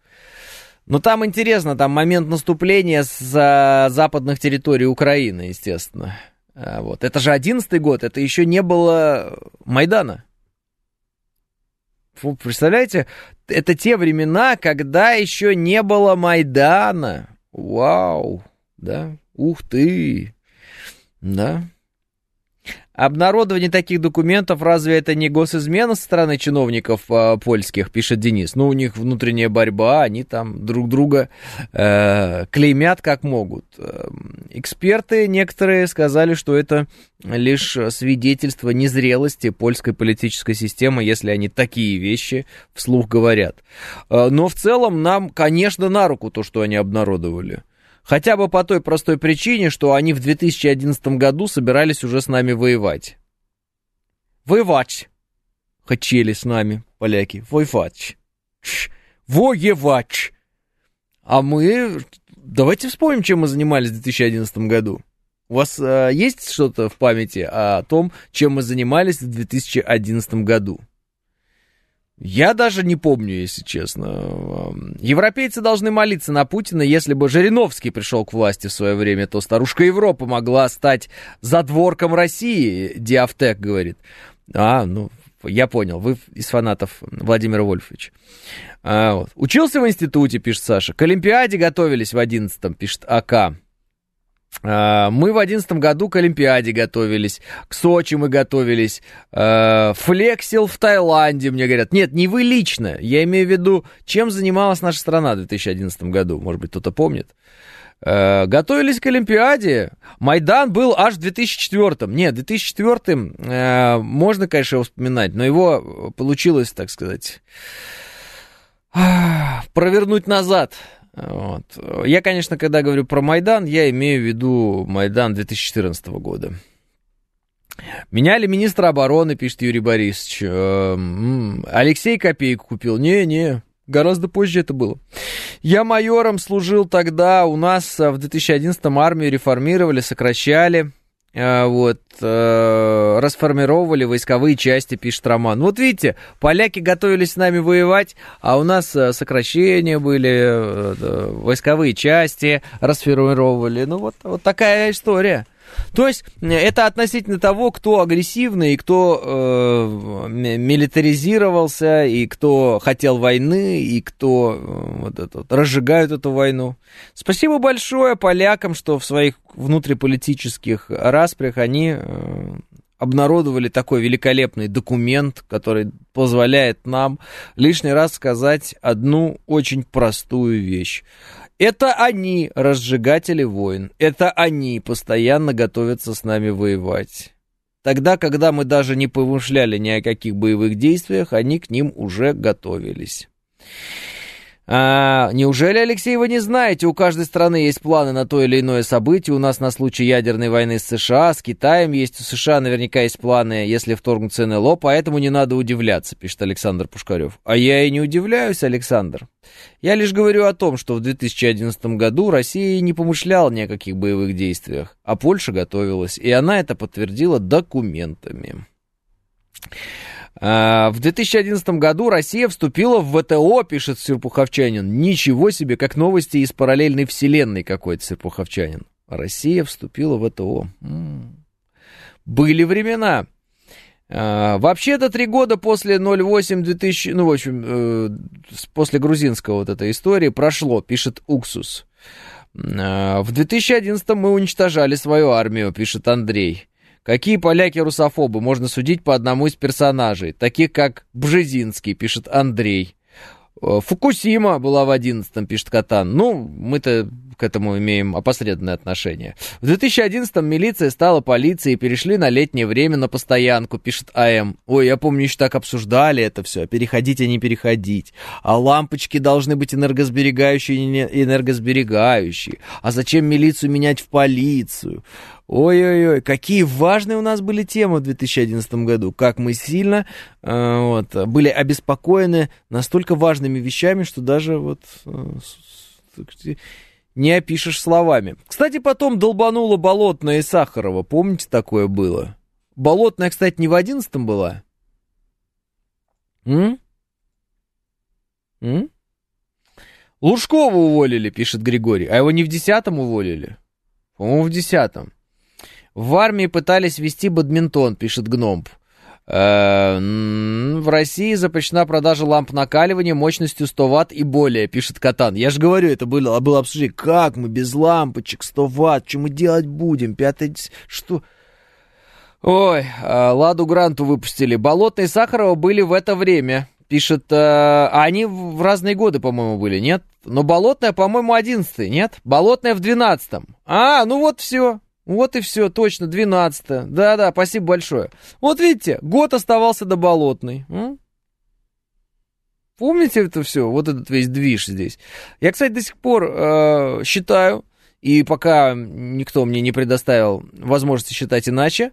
Но там интересно, там момент наступления с западных территорий Украины, естественно. А, вот. Это же одиннадцатый год, это еще не было Майдана. Фу, представляете, это те времена, когда еще не было Майдана. Вау, да, ух ты, да. Обнародование таких документов, разве это не госизмена со стороны чиновников э, польских, пишет Денис. Ну, у них внутренняя борьба, они там друг друга э, клеймят как могут. Эм, эксперты некоторые сказали, что это лишь свидетельство незрелости польской политической системы, если они такие вещи вслух говорят. Э, но в целом нам, конечно, на руку то, что они обнародовали. Хотя бы по той простой причине, что они в 2011 году собирались уже с нами воевать. Воевать. Хотели с нами, поляки. Воевать. Воевать. А мы... Давайте вспомним, чем мы занимались в 2011 году. У вас э, есть что-то в памяти о том, чем мы занимались в 2011 году? Я даже не помню, если честно. Европейцы должны молиться на Путина. Если бы Жириновский пришел к власти в свое время, то старушка Европа могла стать задворком России, Диафтек говорит. А, ну, я понял, вы из фанатов Владимира Вольфовича. А, вот. Учился в институте, пишет Саша. К Олимпиаде готовились в одиннадцатом, пишет АК. А, мы в одиннадцатом году к Олимпиаде готовились, к Сочи мы готовились, а, флексил в Таиланде, мне говорят. Нет, не вы лично, я имею в виду, чем занималась наша страна в 2011 году, может быть, кто-то помнит. А, готовились к Олимпиаде. Майдан был аж в 2004. Нет, в 2004 можно, конечно, его вспоминать, но его получилось, так сказать, провернуть назад. Вот. Я, конечно, когда говорю про Майдан, я имею в виду Майдан 2014 года. Меняли министра обороны, пишет Юрий Борисович. Эм, Алексей копейку купил. Не-не, гораздо позже это было. Я майором служил тогда, у нас в 2011-м армию реформировали, сокращали. А, вот, э, расформировали войсковые части, пишет Роман. Вот видите, поляки готовились с нами воевать, а у нас э, сокращения были, э, войсковые части расформировали. Ну, вот, вот такая история. То есть это относительно того, кто агрессивный, и кто э, милитаризировался, и кто хотел войны, и кто э, вот это, разжигают эту войну. Спасибо большое полякам, что в своих внутриполитических распрях они э, обнародовали такой великолепный документ, который позволяет нам лишний раз сказать одну очень простую вещь. Это они разжигатели войн. Это они постоянно готовятся с нами воевать. Тогда, когда мы даже не помышляли ни о каких боевых действиях, они к ним уже готовились. А, неужели, Алексей, вы не знаете, у каждой страны есть планы на то или иное событие, у нас на случай ядерной войны с США, с Китаем есть, у США наверняка есть планы, если вторгнутся НЛО, поэтому не надо удивляться, пишет Александр Пушкарев. А я и не удивляюсь, Александр. Я лишь говорю о том, что в 2011 году Россия не помышляла ни о каких боевых действиях, а Польша готовилась, и она это подтвердила документами. А, в 2011 году Россия вступила в ВТО, пишет Серпуховчанин. Ничего себе, как новости из параллельной вселенной какой-то Серпуховчанин. Россия вступила в ВТО. Были времена. А, вообще-то три года после 08 2000, ну, в общем, э, после грузинского вот этой истории прошло, пишет Уксус. А, в 2011 мы уничтожали свою армию, пишет Андрей. Какие поляки-русофобы можно судить по одному из персонажей, таких как Бжезинский, пишет Андрей. Э, Фукусима была в 11-м, пишет Катан. Ну, мы-то к этому имеем опосредованное отношение. В 2011-м милиция стала полицией и перешли на летнее время на постоянку, пишет АМ. Ой, я помню, еще так обсуждали это все. Переходить, а не переходить. А лампочки должны быть энергосберегающие и не энергосберегающие. А зачем милицию менять в полицию? Ой-ой-ой, какие важные у нас были темы в 2011 году. Как мы сильно э, вот, были обеспокоены настолько важными вещами, что даже вот э, не опишешь словами. Кстати, потом долбанула Болотная и Сахарова. Помните, такое было? Болотная, кстати, не в 11 была? М? М? Лужкова уволили, пишет Григорий. А его не в десятом уволили? По-моему, в десятом. В армии пытались вести бадминтон, пишет Гномб. Э, в России запрещена продажа ламп накаливания мощностью 100 ватт и более, пишет Катан. Я же говорю, это было, было обсуждение. Как мы без лампочек 100 ватт? Что мы делать будем? Пятый... Что... Ой, а, Ладу Гранту выпустили. Болотные Сахарова были в это время. Пишет, а они в разные годы, по-моему, были, нет? Но Болотная, по-моему, 11 нет? Болотная в 12 А, ну вот все. Вот и все, точно, 12 Да-да, спасибо большое. Вот видите, год оставался до Болотной. М? Помните это все, вот этот весь движ здесь? Я, кстати, до сих пор э, считаю, и пока никто мне не предоставил возможности считать иначе,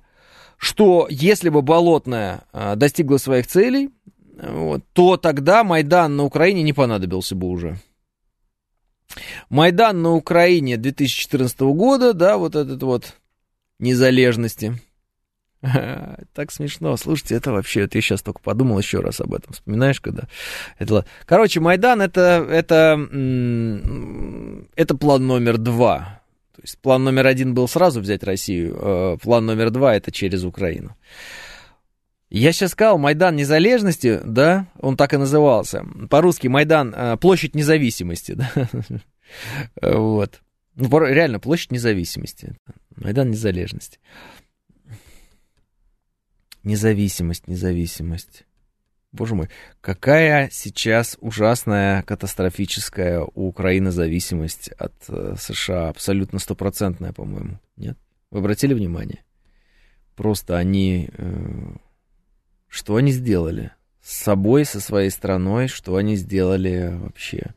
что если бы Болотная э, достигла своих целей, вот, то тогда Майдан на Украине не понадобился бы уже. Майдан на Украине 2014 года, да, вот этот вот незалежности. Так смешно. Слушайте, это вообще, я сейчас только подумал еще раз об этом. Вспоминаешь, когда... Это... Короче, Майдан это, это, это план номер два. То есть план номер один был сразу взять Россию, а план номер два это через Украину. Я сейчас сказал Майдан Незалежности, да, он так и назывался. По-русски Майдан, а, площадь независимости, да. Вот. Ну, реально, площадь независимости. Майдан Незалежности. Независимость, независимость. Боже мой, какая сейчас ужасная, катастрофическая у Украины зависимость от э, США. Абсолютно стопроцентная, по-моему. Нет? Вы обратили внимание? Просто они... Э, что они сделали? С собой, со своей страной, что они сделали вообще?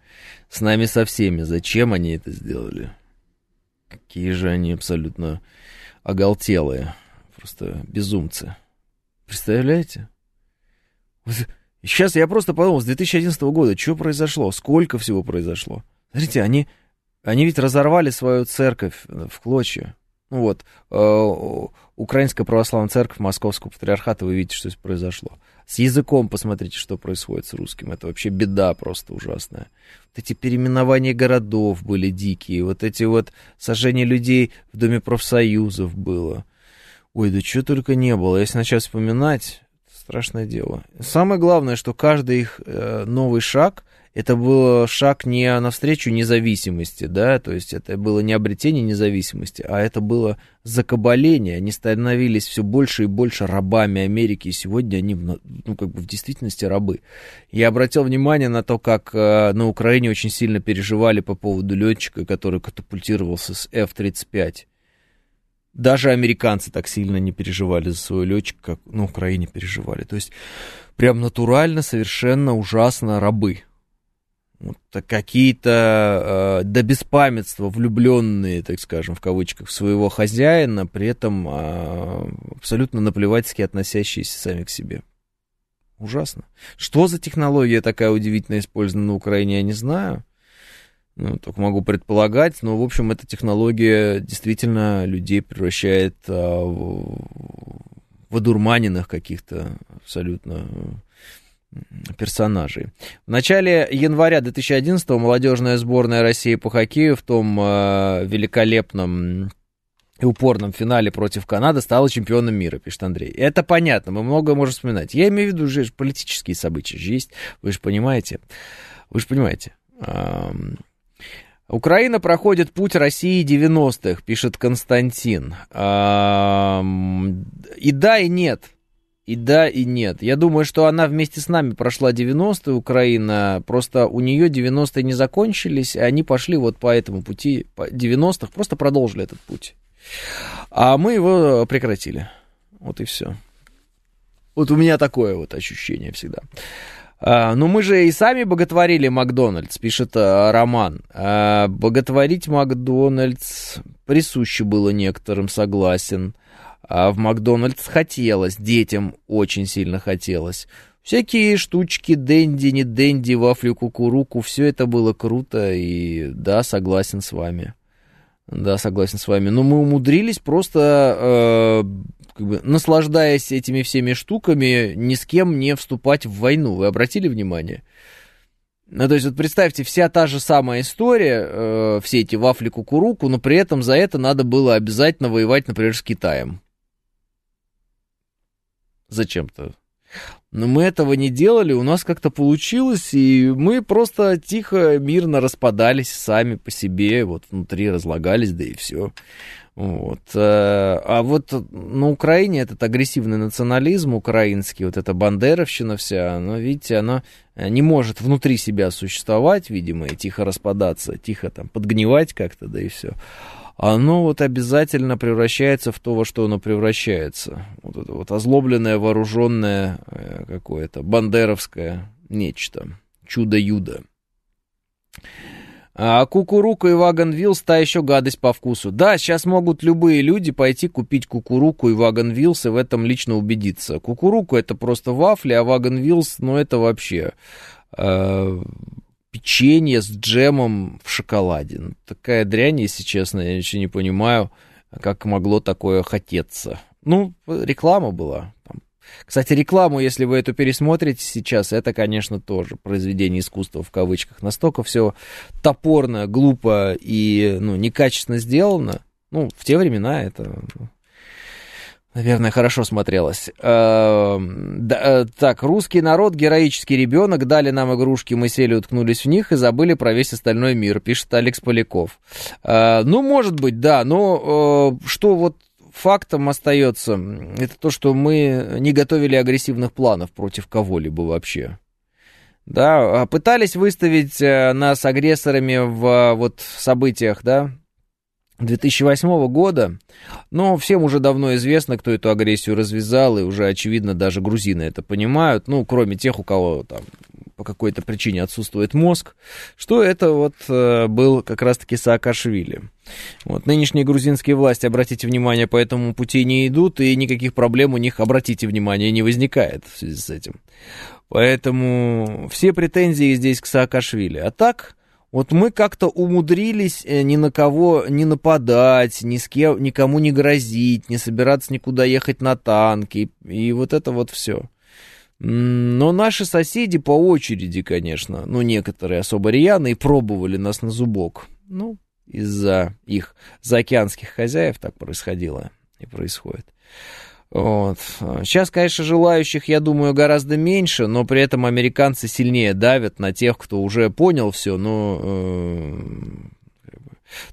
С нами со всеми. Зачем они это сделали? Какие же они абсолютно оголтелые. Просто безумцы. Представляете? Сейчас я просто подумал, с 2011 года, что произошло, сколько всего произошло. Смотрите, они, они ведь разорвали свою церковь в клочья. Ну вот, э, Украинская православная церковь Московского патриархата, вы видите, что произошло. С языком посмотрите, что происходит с русским. Это вообще беда просто ужасная. Вот эти переименования городов были дикие, вот эти вот сожжения людей в Доме профсоюзов было. Ой, да что только не было. Если начать вспоминать, страшное дело. Самое главное, что каждый их э, новый шаг это был шаг не навстречу независимости, да, то есть это было не обретение независимости, а это было закабаление. Они становились все больше и больше рабами Америки, и сегодня они, ну, как бы в действительности рабы. Я обратил внимание на то, как э, на Украине очень сильно переживали по поводу летчика, который катапультировался с F-35. Даже американцы так сильно не переживали за своего летчика, как на Украине переживали. То есть прям натурально, совершенно ужасно рабы вот, какие-то э, до беспамятства влюбленные, так скажем, в кавычках, своего хозяина, при этом э, абсолютно наплевательски относящиеся сами к себе. Ужасно. Что за технология такая удивительно использована на Украине, я не знаю. Ну, только могу предполагать, но, в общем, эта технология действительно людей превращает а, в, в одурманенных каких-то абсолютно персонажей. В начале января 2011-го молодежная сборная России по хоккею в том э, великолепном и упорном финале против Канады стала чемпионом мира, пишет Андрей. Это понятно, мы многое можем вспоминать. Я имею в виду уже политические события же есть, вы же понимаете. Вы же понимаете. Украина проходит путь России 90-х, пишет Константин. И да, и нет. И да, и нет. Я думаю, что она вместе с нами прошла 90-е, Украина. Просто у нее 90-е не закончились, и они пошли вот по этому пути 90-х, просто продолжили этот путь. А мы его прекратили. Вот и все. Вот у меня такое вот ощущение всегда. А, ну, мы же и сами боготворили Макдональдс, пишет а, Роман. А, боготворить Макдональдс присуще было некоторым, согласен. В Макдональдс хотелось, детям очень сильно хотелось. Всякие штучки, дэнди, не дэнди, вафлю, кукуруку, все это было круто, и да, согласен с вами. Да, согласен с вами. Но мы умудрились просто, э, как бы, наслаждаясь этими всеми штуками, ни с кем не вступать в войну. Вы обратили внимание? Ну, то есть, вот представьте, вся та же самая история, э, все эти вафли кукуруку, но при этом за это надо было обязательно воевать, например, с Китаем зачем-то. Но мы этого не делали, у нас как-то получилось, и мы просто тихо, мирно распадались сами по себе, вот внутри разлагались, да и все. Вот. Э, а вот на Украине этот агрессивный национализм украинский, вот эта бандеровщина вся, ну, видите, она не может внутри себя существовать, видимо, и тихо распадаться, тихо там подгнивать как-то, да и все оно вот обязательно превращается в то, во что оно превращается. Вот это вот озлобленное, вооруженное э, какое-то, бандеровское нечто. Чудо-юдо. А кукуруку и Вагон Вилс та еще гадость по вкусу. Да, сейчас могут любые люди пойти купить кукуруку и Вагон Вилс и в этом лично убедиться. Кукуруку это просто вафли, а Вагон Вилс, ну это вообще э, печенье с джемом в шоколаде. Ну, такая дрянь, если честно, я ничего не понимаю, как могло такое хотеться. Ну, реклама была. Кстати, рекламу, если вы эту пересмотрите сейчас, это, конечно, тоже произведение искусства в кавычках. Настолько все топорно, глупо и ну, некачественно сделано. Ну, в те времена это Наверное, хорошо смотрелось. Эм, э, так, русский народ, героический ребенок, дали нам игрушки, мы сели, уткнулись в них и забыли про весь остальной мир, пишет Алекс Поляков. Э, ну, может быть, да, но э, что вот фактом остается, это то, что мы не готовили агрессивных планов против кого-либо вообще. Да, а пытались выставить нас агрессорами в вот событиях, да, 2008 года, но всем уже давно известно, кто эту агрессию развязал, и уже, очевидно, даже грузины это понимают, ну, кроме тех, у кого там по какой-то причине отсутствует мозг, что это вот э, был как раз-таки Саакашвили. Вот, нынешние грузинские власти, обратите внимание, по этому пути не идут, и никаких проблем у них, обратите внимание, не возникает в связи с этим. Поэтому все претензии здесь к Саакашвили. А так, вот мы как-то умудрились э, ни на кого не нападать, ни с кем, никому не грозить, не собираться никуда ехать на танки, и вот это вот все. Но наши соседи по очереди, конечно, ну, некоторые особо рьяные, пробовали нас на зубок. Ну, из-за их заокеанских хозяев так происходило и происходит. Вот. Сейчас, конечно, желающих, я думаю, гораздо меньше, но при этом американцы сильнее давят на тех, кто уже понял все, но, э,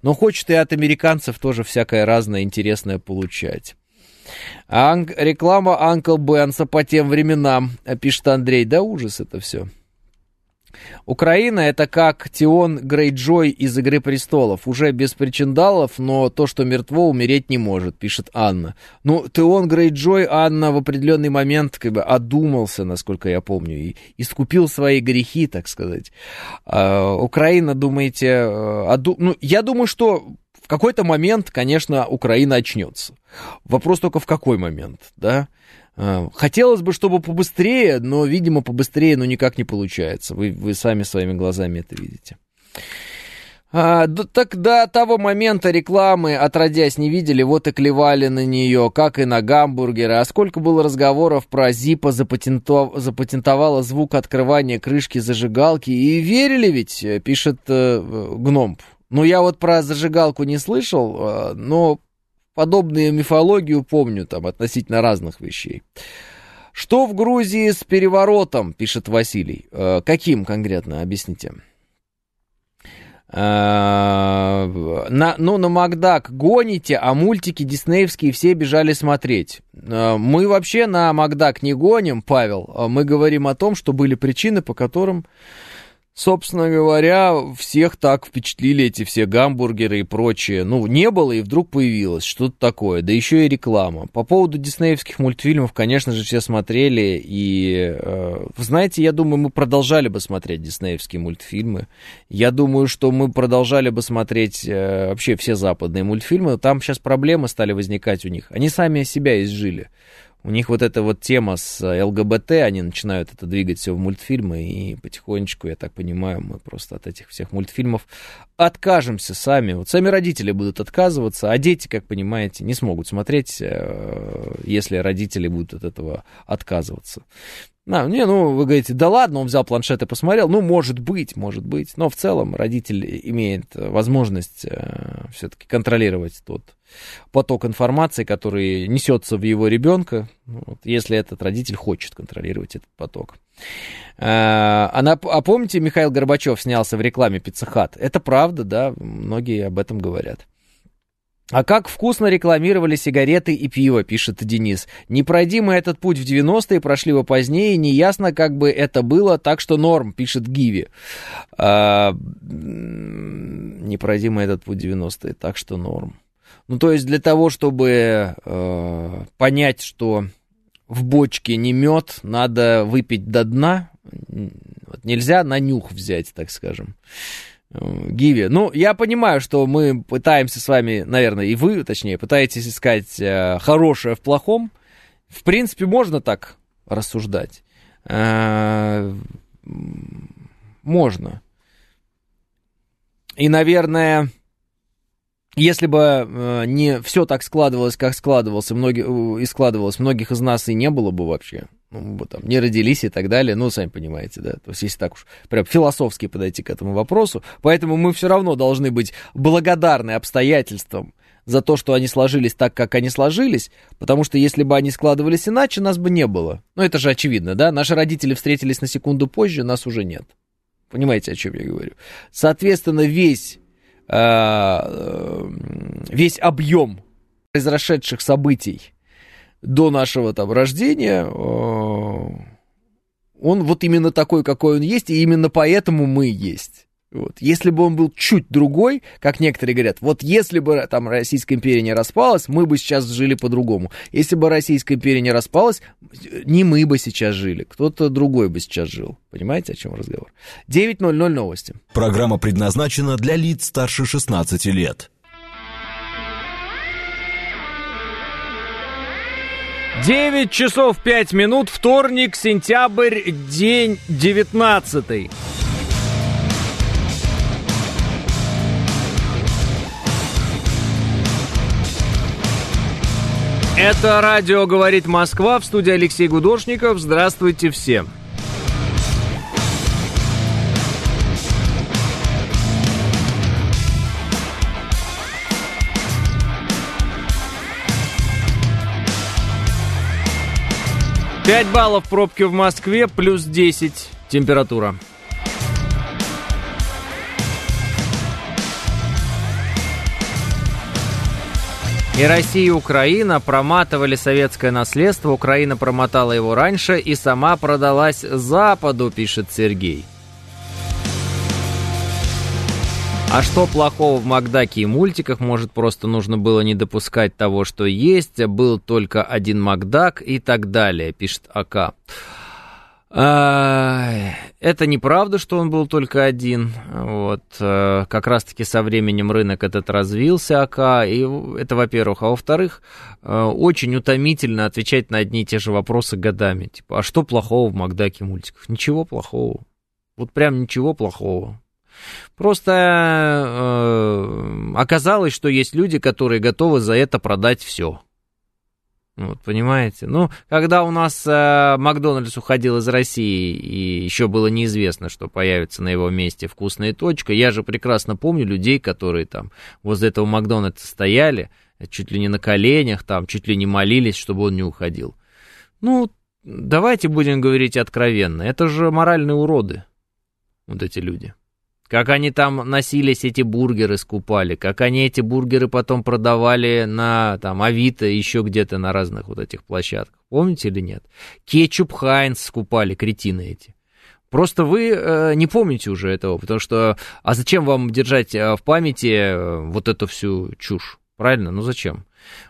но хочет и от американцев тоже всякое разное интересное получать. Ан- реклама Анкл Бенса по тем временам, пишет Андрей. Да ужас это все. Украина это как Тион Грейджой из «Игры престолов». Уже без причиндалов, но то, что мертво, умереть не может, пишет Анна. Ну, Тион Грейджой, Анна в определенный момент как бы одумался, насколько я помню, и искупил свои грехи, так сказать. А, Украина, думаете, э, оду... ну, я думаю, что в какой-то момент, конечно, Украина очнется. Вопрос только в какой момент, да? А, хотелось бы, чтобы побыстрее, но, видимо, побыстрее, но никак не получается. Вы, вы сами своими глазами это видите. А, да, так до того момента рекламы, отродясь, не видели, вот и клевали на нее, как и на гамбургеры. А сколько было разговоров про Зипа запатентов... запатентовала звук открывания крышки зажигалки. И верили ведь, пишет э, Гномп. Ну, я вот про зажигалку не слышал, э, но подобную мифологию помню там относительно разных вещей. Что в Грузии с переворотом, пишет Василий. Э, каким конкретно, объясните. Э, на, ну, на Макдак гоните, а мультики диснеевские все бежали смотреть. Э, мы вообще на Макдак не гоним, Павел. Э, мы говорим о том, что были причины, по которым Собственно говоря, всех так впечатлили эти все гамбургеры и прочее. Ну, не было, и вдруг появилось что-то такое. Да еще и реклама. По поводу диснеевских мультфильмов, конечно же, все смотрели. И, э, знаете, я думаю, мы продолжали бы смотреть диснеевские мультфильмы. Я думаю, что мы продолжали бы смотреть э, вообще все западные мультфильмы. Там сейчас проблемы стали возникать у них. Они сами себя изжили. У них вот эта вот тема с э, ЛГБТ, они начинают это двигать все в мультфильмы, и потихонечку, я так понимаю, мы просто от этих всех мультфильмов откажемся сами. Вот сами родители будут отказываться, а дети, как понимаете, не смогут смотреть, э, если родители будут от этого отказываться. А, не, ну, вы говорите, да ладно, он взял планшет и посмотрел. Ну, может быть, может быть. Но в целом родитель имеет возможность э, все-таки контролировать тот поток информации, который несется в его ребенка, вот, если этот родитель хочет контролировать этот поток. А, она, а помните, Михаил Горбачев снялся в рекламе Пиццехат? Это правда, да, многие об этом говорят. А как вкусно рекламировали сигареты и пиво, пишет Денис. Не пройди мы этот путь в 90-е, прошли бы позднее, неясно, как бы это было, так что норм, пишет Гиви. А, не пройди мы этот путь в 90-е, так что норм. Ну, то есть для того, чтобы э, понять, что в бочке не мед, надо выпить до дна. Вот нельзя на нюх взять, так скажем. Гиви. Ну, я понимаю, что мы пытаемся с вами, наверное, и вы, точнее, пытаетесь искать э, хорошее в плохом. В принципе, можно так рассуждать. Э, можно. И, наверное, если бы э, не все так складывалось, как складывалось, многие, э, и складывалось, многих из нас и не было бы вообще ну, вот там, не родились и так далее, ну, сами понимаете, да, то есть если так уж прям философски подойти к этому вопросу, поэтому мы все равно должны быть благодарны обстоятельствам за то, что они сложились так, как они сложились, потому что если бы они складывались иначе, нас бы не было. Ну, это же очевидно, да, наши родители встретились на секунду позже, нас уже нет. Понимаете, о чем я говорю? Соответственно, весь, весь объем произошедших событий, до нашего там рождения, э, он вот именно такой, какой он есть, и именно поэтому мы есть. Вот. Если бы он был чуть другой, как некоторые говорят, вот если бы там Российская империя не распалась, мы бы сейчас жили по-другому. Если бы Российская империя не распалась, не мы бы сейчас жили, кто-то другой бы сейчас жил. Понимаете, о чем разговор? 9.00 новости. Программа предназначена для лиц старше 16 лет. 9 часов 5 минут, вторник, сентябрь, день 19. Это радио «Говорит Москва» в студии Алексей Гудошников. Здравствуйте всем. Пять баллов пробки в Москве, плюс 10 температура. И Россия и Украина проматывали советское наследство, Украина промотала его раньше и сама продалась Западу, пишет Сергей. А что плохого в Макдаке и мультиках? Может, просто нужно было не допускать того, что есть, был только один Макдак и так далее, пишет АК. Это неправда, что он был только один. Вот. Э, как раз-таки со временем рынок этот развился, АК. И это, во-первых. А во-вторых, э, очень утомительно отвечать на одни и те же вопросы годами. Типа, а что плохого в Макдаке мультиках? Ничего плохого. Вот прям ничего плохого. Просто э, оказалось, что есть люди, которые готовы за это продать все. Вот, понимаете? Ну, когда у нас э, Макдональдс уходил из России, и еще было неизвестно, что появится на его месте вкусная точка, я же прекрасно помню людей, которые там возле этого Макдональдса стояли, чуть ли не на коленях, там, чуть ли не молились, чтобы он не уходил. Ну, давайте будем говорить откровенно, это же моральные уроды, вот эти люди. Как они там носились, эти бургеры скупали, как они эти бургеры потом продавали на там Авито, еще где-то на разных вот этих площадках. Помните или нет? Кетчуп Хайнс скупали, кретины эти. Просто вы э, не помните уже этого, потому что... А зачем вам держать э, в памяти э, вот эту всю чушь? Правильно? Ну зачем?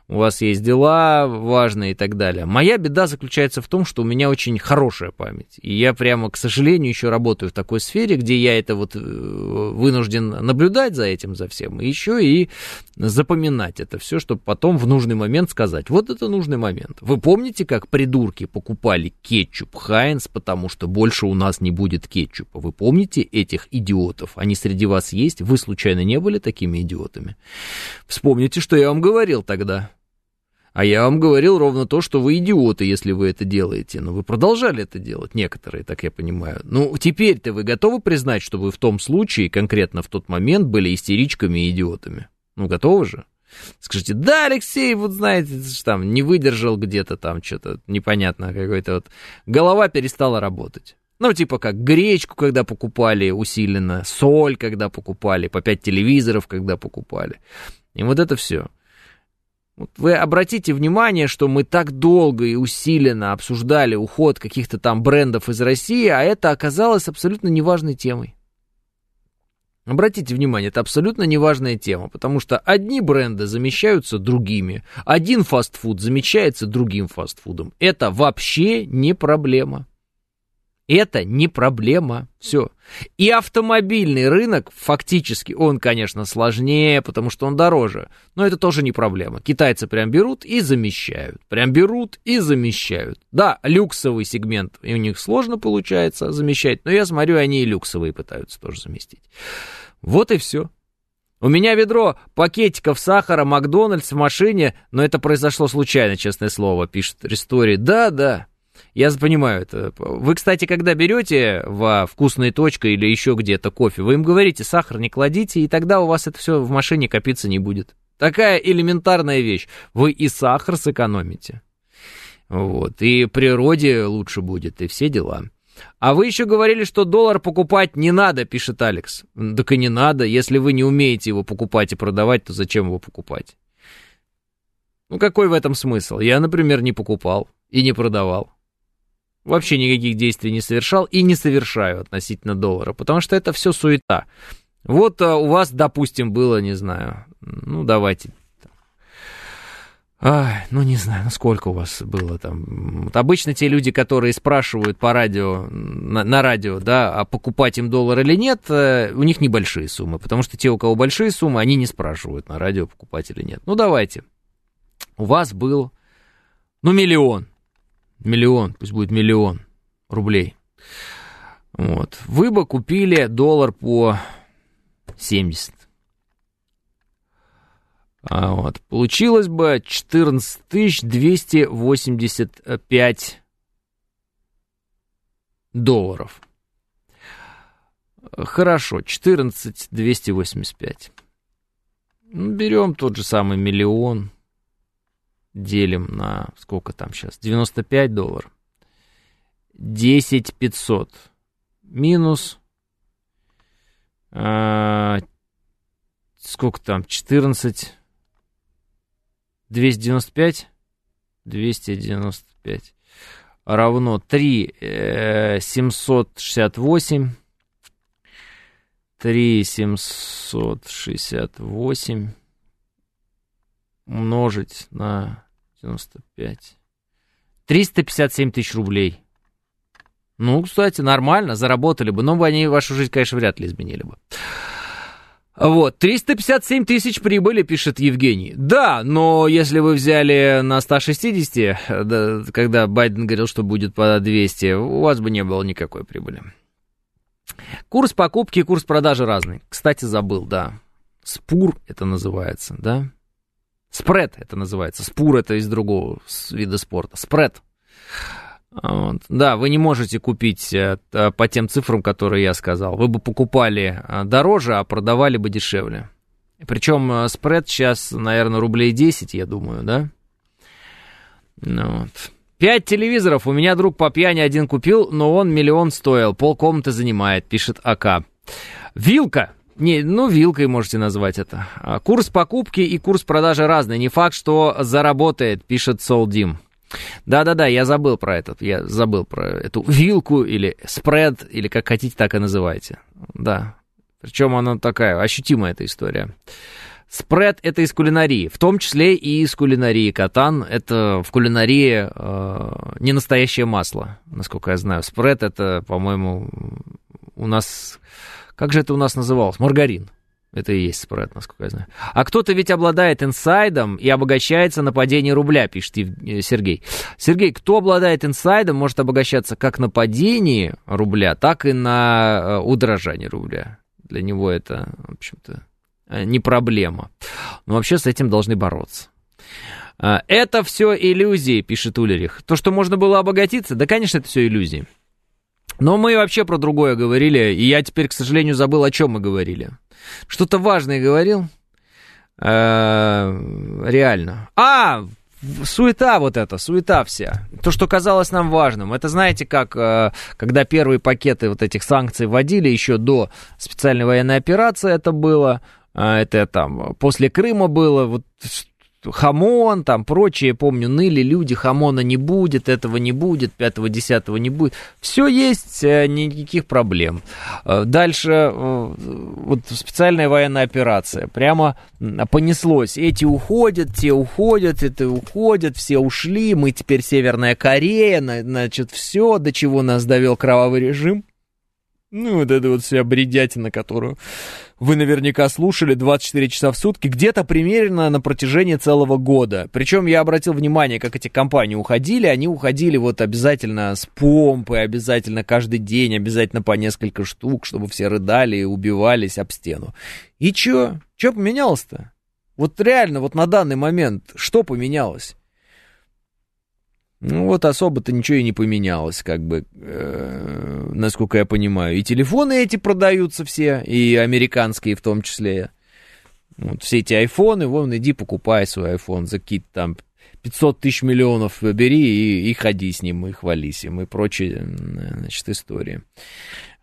У вас есть дела важные и так далее. Моя беда заключается в том, что у меня очень хорошая память. И я прямо, к сожалению, еще работаю в такой сфере, где я это вот э, вынужден наблюдать за этим, за всем, и еще и запоминать это все, чтобы потом в нужный момент сказать, вот это нужный момент. Вы помните, как придурки покупали кетчуп Хайнс, потому что больше у нас не будет кетчупа? Вы помните этих идиотов? Они среди вас есть? Вы случайно не были такими идиотами? Вспомните, что я вам говорил тогда. А я вам говорил ровно то, что вы идиоты, если вы это делаете. Но вы продолжали это делать, некоторые, так я понимаю. Ну, теперь-то вы готовы признать, что вы в том случае, конкретно в тот момент, были истеричками и идиотами? Ну, готовы же? Скажите, да, Алексей, вот знаете, там не выдержал где-то там что-то непонятно, какой-то вот голова перестала работать. Ну, типа как гречку, когда покупали усиленно, соль, когда покупали, по 5 телевизоров, когда покупали. И вот это все. Вот вы обратите внимание, что мы так долго и усиленно обсуждали уход каких-то там брендов из России, а это оказалось абсолютно неважной темой. Обратите внимание, это абсолютно неважная тема, потому что одни бренды замещаются другими, один фастфуд замещается другим фастфудом. Это вообще не проблема. Это не проблема. Все. И автомобильный рынок, фактически, он, конечно, сложнее, потому что он дороже. Но это тоже не проблема. Китайцы прям берут и замещают. Прям берут и замещают. Да, люксовый сегмент и у них сложно получается замещать, но я смотрю, они и люксовые пытаются тоже заместить. Вот и все. У меня ведро пакетиков сахара Макдональдс в машине, но это произошло случайно, честное слово, пишет Ристори. Да, да. Я понимаю это. Вы, кстати, когда берете во вкусной точка или еще где-то кофе, вы им говорите, сахар не кладите, и тогда у вас это все в машине копиться не будет. Такая элементарная вещь. Вы и сахар сэкономите. Вот. И природе лучше будет, и все дела. А вы еще говорили, что доллар покупать не надо, пишет Алекс. Так и не надо. Если вы не умеете его покупать и продавать, то зачем его покупать? Ну какой в этом смысл? Я, например, не покупал и не продавал. Вообще никаких действий не совершал и не совершаю относительно доллара, потому что это все суета. Вот а, у вас, допустим, было, не знаю, ну давайте, Ай, ну не знаю, ну сколько у вас было там. Вот обычно те люди, которые спрашивают по радио, на, на радио, да, а покупать им доллар или нет, э, у них небольшие суммы, потому что те, у кого большие суммы, они не спрашивают на радио, покупать или нет. Ну давайте. У вас был, ну миллион, Миллион, пусть будет миллион рублей. Вот. Вы бы купили доллар по 70. А вот. Получилось бы 14 285 долларов. Хорошо, 14 285. Ну, берем тот же самый миллион делим на сколько там сейчас? 95 долларов. 10 500 минус э, сколько там? 14 295 295 равно 3 э, 768 3 768 умножить на 95. 357 тысяч рублей. Ну, кстати, нормально, заработали бы, но бы они вашу жизнь, конечно, вряд ли изменили бы. Вот, 357 тысяч прибыли, пишет Евгений. Да, но если вы взяли на 160, да, когда Байден говорил, что будет по 200, у вас бы не было никакой прибыли. Курс покупки и курс продажи разный. Кстати, забыл, да. Спур это называется, да? Спред это называется. Спур это из другого вида спорта. Спред. Вот. Да, вы не можете купить э, по тем цифрам, которые я сказал. Вы бы покупали э, дороже, а продавали бы дешевле. Причем э, спред сейчас, наверное, рублей 10, я думаю, да? Ну, вот. Пять телевизоров. У меня друг по пьяни один купил, но он миллион стоил. Пол комнаты занимает, пишет АК. Вилка. Не, ну, вилкой можете назвать это. А, курс покупки и курс продажи разный. Не факт, что заработает, пишет Солдим. Да-да-да, я забыл про этот, я забыл про эту вилку или спред, или как хотите, так и называйте. Да, причем она такая, ощутимая эта история. Спред это из кулинарии, в том числе и из кулинарии. Катан это в кулинарии э, не настоящее масло, насколько я знаю. Спред это, по-моему, у нас как же это у нас называлось? Маргарин. Это и есть спред, насколько я знаю. А кто-то ведь обладает инсайдом и обогащается на падении рубля, пишет э, Сергей. Сергей, кто обладает инсайдом, может обогащаться как на падении рубля, так и на э, удорожании рубля. Для него это, в общем-то, э, не проблема. Но вообще с этим должны бороться. Это все иллюзии, пишет Улерих. То, что можно было обогатиться, да, конечно, это все иллюзии. Но мы вообще про другое говорили, и я теперь, к сожалению, забыл, о чем мы говорили. Что-то важное говорил. Э, реально. А, суета вот эта, суета вся. То, что казалось нам важным. Это знаете, как э, когда первые пакеты вот этих санкций вводили, еще до специальной военной операции это было, э, это там после Крыма было, вот хамон, там прочее, помню, ныли люди, хамона не будет, этого не будет, пятого, десятого не будет. Все есть, э, никаких проблем. Э, дальше э, вот специальная военная операция. Прямо понеслось. Эти уходят, те уходят, это уходят, все ушли, мы теперь Северная Корея, значит, все, до чего нас довел кровавый режим. Ну, вот это вот вся бредятина, которую вы наверняка слушали 24 часа в сутки, где-то примерно на протяжении целого года. Причем я обратил внимание, как эти компании уходили. Они уходили вот обязательно с помпы, обязательно каждый день, обязательно по несколько штук, чтобы все рыдали и убивались об стену. И чё? Чё поменялось-то? Вот реально, вот на данный момент, что поменялось? Ну вот особо-то ничего и не поменялось, как бы, э, насколько я понимаю. И телефоны эти продаются все, и американские в том числе. Вот все эти айфоны, вон, иди покупай свой айфон за какие-то там 500 тысяч миллионов бери и, и ходи с ним, и хвались им, и прочие, значит, истории.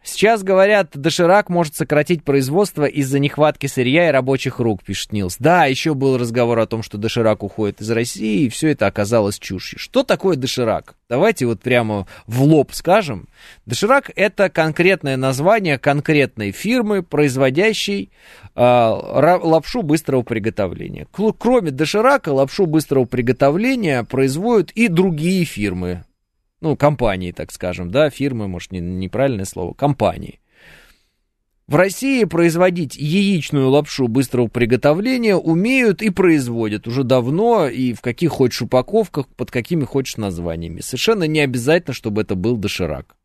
Сейчас, говорят, доширак может сократить производство из-за нехватки сырья и рабочих рук, пишет Нилс. Да, еще был разговор о том, что доширак уходит из России, и все это оказалось чушью. Что такое доширак? Давайте вот прямо в лоб скажем. Доширак — это конкретное название конкретной фирмы, производящей э, лапшу быстрого приготовления. Кроме доширака, лапшу быстрого приготовления производят и другие фирмы ну, компании, так скажем, да, фирмы, может, не, неправильное слово, компании. В России производить яичную лапшу быстрого приготовления умеют и производят уже давно и в каких хочешь упаковках, под какими хочешь названиями. Совершенно не обязательно, чтобы это был доширак.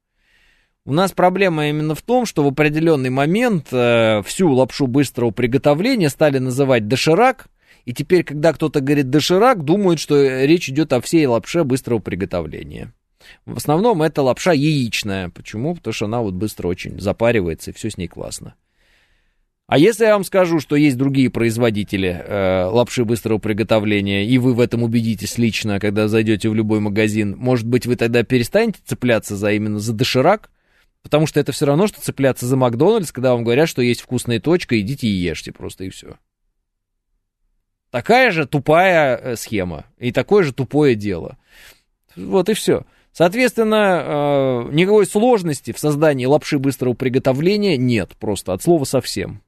У нас проблема именно в том, что в определенный момент э, всю лапшу быстрого приготовления стали называть доширак, и теперь, когда кто-то говорит доширак, думают, что речь идет о всей лапше быстрого приготовления. В основном это лапша яичная. Почему? Потому что она вот быстро очень запаривается, и все с ней классно. А если я вам скажу, что есть другие производители э, лапши быстрого приготовления, и вы в этом убедитесь лично, когда зайдете в любой магазин, может быть, вы тогда перестанете цепляться за именно за доширак? Потому что это все равно, что цепляться за Макдональдс, когда вам говорят, что есть вкусная точка, идите и ешьте просто, и все. Такая же тупая э, схема, и такое же тупое дело. Вот и все. Соответственно, э, никакой сложности в создании лапши быстрого приготовления нет, просто от слова совсем.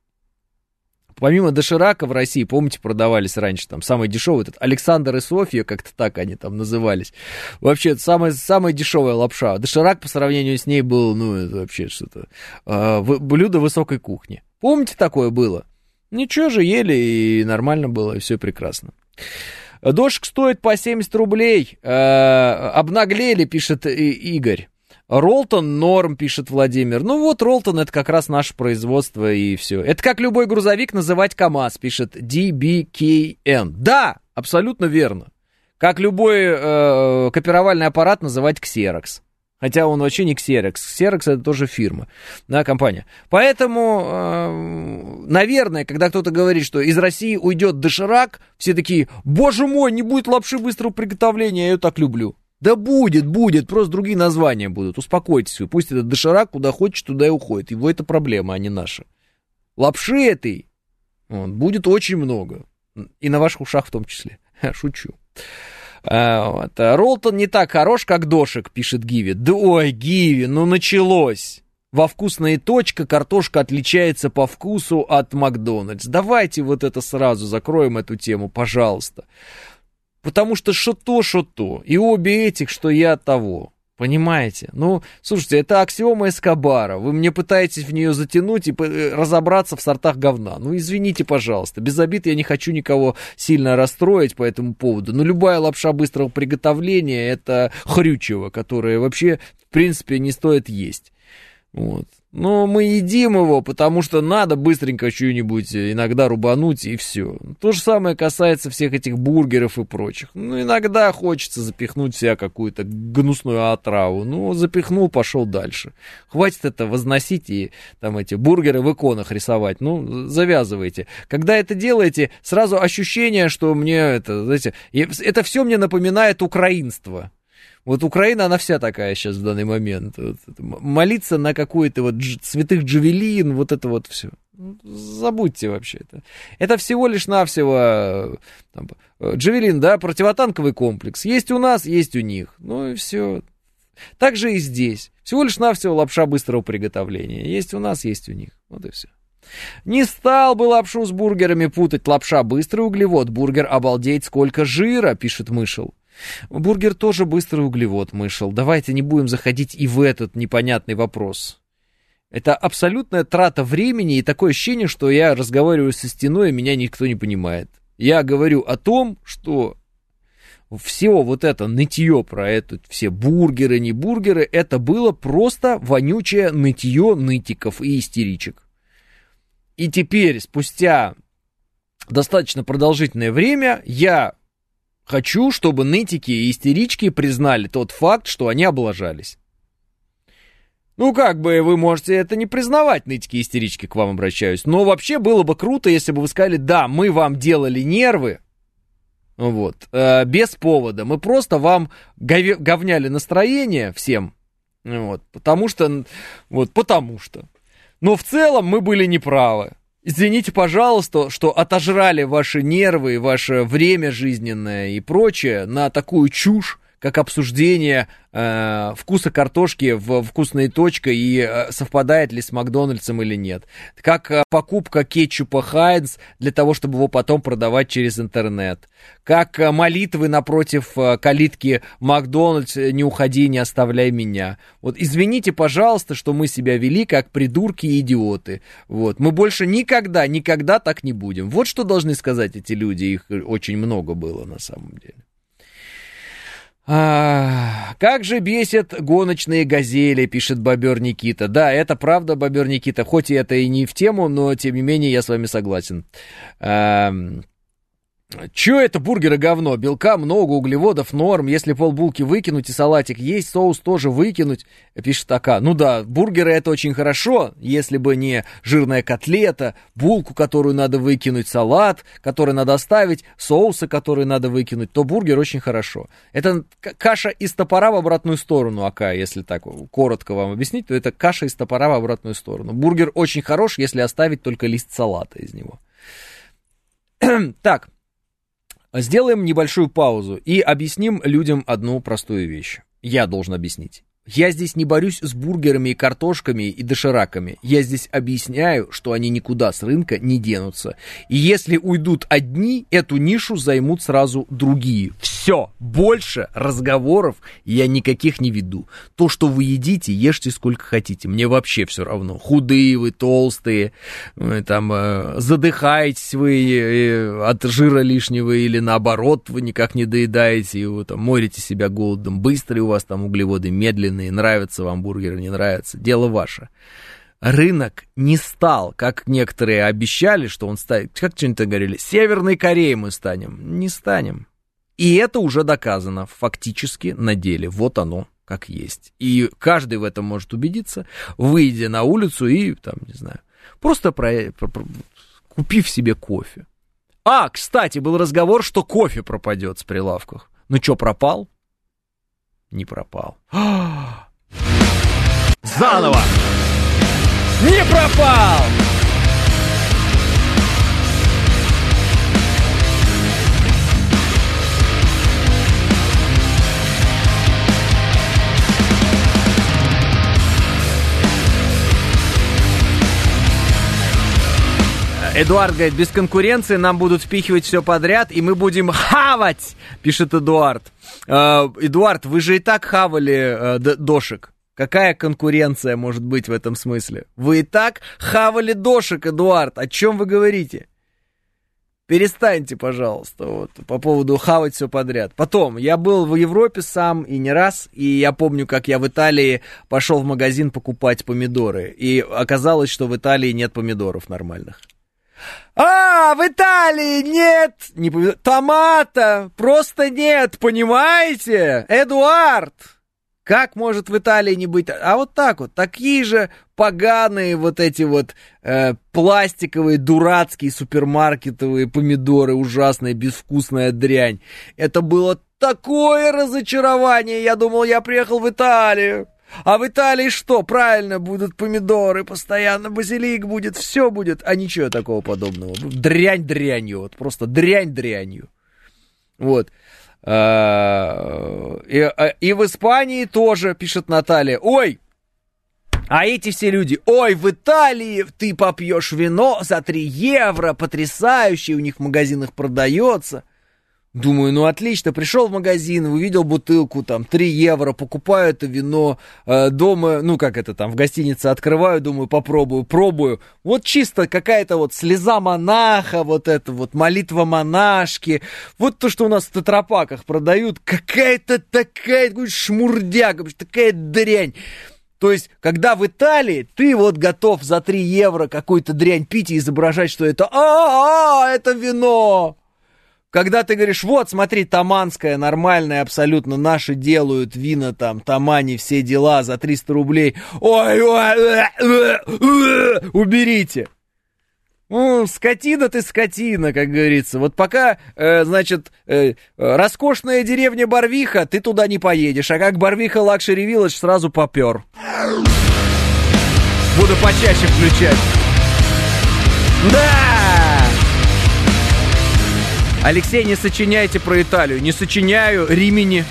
Помимо доширака в России, помните, продавались раньше там самый дешевый, этот Александр и Софья, как-то так они там назывались. Вообще, это самая, самая дешевая лапша. Доширак по сравнению с ней был, ну, это вообще что-то, э, блюдо высокой кухни. Помните, такое было? Ничего же, ели, и нормально было, и все прекрасно. Дошик стоит по 70 рублей. Э, обнаглели, пишет Игорь. Ролтон норм, пишет Владимир. Ну вот, Ролтон это как раз наше производство и все. Это как любой грузовик называть КАМАЗ, пишет DBKN. Да, абсолютно верно. Как любой э, копировальный аппарат называть Xerox. Хотя он вообще не Xerox. Xerox это тоже фирма, да, компания. Поэтому, э, наверное, когда кто-то говорит, что из России уйдет доширак, все такие, боже мой, не будет лапши быстрого приготовления, я ее так люблю. Да будет, будет, просто другие названия будут. Успокойтесь вы, пусть этот доширак куда хочет, туда и уходит. Его это проблема, а не наша. Лапши этой вот, будет очень много. И на ваших ушах в том числе. Шучу. А, вот. Ролтон не так хорош, как Дошек, пишет Гиви. Да ой, Гиви, ну началось. Во вкусная точка картошка отличается по вкусу от Макдональдс. Давайте вот это сразу закроем эту тему, пожалуйста. Потому что что то, что то. И обе этих, что я того. Понимаете? Ну, слушайте, это аксиома Эскобара. Вы мне пытаетесь в нее затянуть и э, разобраться в сортах говна. Ну, извините, пожалуйста. Без обид я не хочу никого сильно расстроить по этому поводу. Но любая лапша быстрого приготовления это хрючево, которое вообще, в принципе, не стоит есть. Вот. Но мы едим его, потому что надо быстренько что-нибудь иногда рубануть и все. То же самое касается всех этих бургеров и прочих. Ну, иногда хочется запихнуть себя какую-то гнусную отраву. Ну, запихнул, пошел дальше. Хватит это возносить и там эти бургеры в иконах рисовать. Ну, завязывайте. Когда это делаете, сразу ощущение, что мне это, знаете, это все мне напоминает украинство. Вот Украина, она вся такая сейчас в данный момент. Вот, молиться на какой-то вот дж, святых джавелин, вот это вот все. Ну, забудьте вообще это. Это всего лишь навсего там, джавелин, да, противотанковый комплекс. Есть у нас, есть у них. Ну и все. Так же и здесь. Всего лишь навсего лапша быстрого приготовления. Есть у нас, есть у них. Вот и все. Не стал бы лапшу с бургерами путать. Лапша быстрый углевод. Бургер обалдеть сколько жира, пишет Мышел. Бургер тоже быстрый углевод, мышел. Давайте не будем заходить и в этот непонятный вопрос. Это абсолютная трата времени и такое ощущение, что я разговариваю со стеной, и меня никто не понимает. Я говорю о том, что все вот это нытье про это, все бургеры, не бургеры, это было просто вонючее нытье нытиков и истеричек. И теперь, спустя достаточно продолжительное время, я Хочу, чтобы нытики и истерички признали тот факт, что они облажались. Ну, как бы вы можете это не признавать, нытики и истерички, к вам обращаюсь. Но вообще было бы круто, если бы вы сказали, да, мы вам делали нервы, вот, э, без повода. Мы просто вам гов... говняли настроение всем, вот, потому что, вот, потому что. Но в целом мы были неправы. Извините, пожалуйста, что отожрали ваши нервы, ваше время жизненное и прочее на такую чушь, как обсуждение э, вкуса картошки в вкусной точке и э, совпадает ли с Макдональдсом или нет. Как э, покупка кетчупа Хайнс для того, чтобы его потом продавать через интернет. Как э, молитвы напротив э, калитки Макдональдс э, «Не уходи, не оставляй меня». Вот извините, пожалуйста, что мы себя вели как придурки и идиоты. Вот. Мы больше никогда, никогда так не будем. Вот что должны сказать эти люди. Их очень много было на самом деле. А, как же бесят гоночные газели, пишет бобер Никита. Да, это правда, бобер Никита, хоть и это и не в тему, но тем не менее я с вами согласен. А, Че это бургеры говно? Белка много, углеводов норм. Если полбулки выкинуть и салатик есть, соус тоже выкинуть, пишет ака. Ну да, бургеры это очень хорошо, если бы не жирная котлета, булку, которую надо выкинуть, салат, который надо оставить, соусы, которые надо выкинуть, то бургер очень хорошо. Это каша из топора в обратную сторону, ака, если так коротко вам объяснить, то это каша из топора в обратную сторону. Бургер очень хорош, если оставить только лист салата из него. так, Сделаем небольшую паузу и объясним людям одну простую вещь. Я должен объяснить. Я здесь не борюсь с бургерами и картошками и дошираками. Я здесь объясняю, что они никуда с рынка не денутся. И если уйдут одни, эту нишу займут сразу другие. Все, больше разговоров я никаких не веду. То, что вы едите, ешьте сколько хотите. Мне вообще все равно. Худые вы, толстые, там, э, задыхаетесь вы э, от жира лишнего или наоборот, вы никак не доедаете и вы там морите себя голодом. Быстрые у вас там углеводы, медленные медленные, нравятся вам бургеры, не нравятся, дело ваше. Рынок не стал, как некоторые обещали, что он станет, как что-нибудь говорили, Северной Кореей мы станем. Не станем. И это уже доказано фактически на деле. Вот оно как есть. И каждый в этом может убедиться, выйдя на улицу и, там, не знаю, просто про, про, про, купив себе кофе. А, кстати, был разговор, что кофе пропадет с прилавков. Ну что, пропал? Не пропал. Заново! Не пропал! Эдуард говорит, без конкуренции нам будут впихивать все подряд, и мы будем хавать, пишет Эдуард. Э, Эдуард, вы же и так хавали э, дошек. Какая конкуренция может быть в этом смысле? Вы и так хавали дошек, Эдуард. О чем вы говорите? Перестаньте, пожалуйста, вот, по поводу хавать все подряд. Потом, я был в Европе сам и не раз, и я помню, как я в Италии пошел в магазин покупать помидоры, и оказалось, что в Италии нет помидоров нормальных. А, в Италии нет не помидор, томата, просто нет, понимаете? Эдуард, как может в Италии не быть? А вот так вот, такие же поганые вот эти вот э, пластиковые, дурацкие супермаркетовые помидоры, ужасная, безвкусная дрянь. Это было такое разочарование, я думал, я приехал в Италию. А в Италии что? Правильно, будут помидоры, постоянно базилик будет, все будет, а ничего такого подобного. Дрянь дрянью, вот просто дрянь дрянью. Вот. А, и, а, и в Испании тоже, пишет Наталья. Ой, а эти все люди, ой, в Италии ты попьешь вино за 3 евро, потрясающе, у них в магазинах продается. Думаю, ну отлично, пришел в магазин, увидел бутылку, там, 3 евро, покупаю это вино, э, дома, ну как это там, в гостинице открываю, думаю, попробую, пробую. Вот чисто какая-то вот слеза монаха, вот это вот молитва монашки, вот то, что у нас в тетрапаках продают, какая-то такая, такой шмурдяк, такая дрянь. То есть, когда в Италии ты вот готов за 3 евро какую-то дрянь пить и изображать, что это а, -а, -а это вино, когда ты говоришь, вот, смотри, таманская, нормальная абсолютно, наши делают вина там, тамани, все дела за 300 рублей. Ой, ой, э, э, э, уберите. Ну, скотина ты скотина, как говорится. Вот пока, э, значит, э, роскошная деревня Барвиха, ты туда не поедешь. А как Барвиха Luxury Village сразу попер. Буду почаще включать. Да! Алексей, не сочиняйте про Италию. Не сочиняю Римини.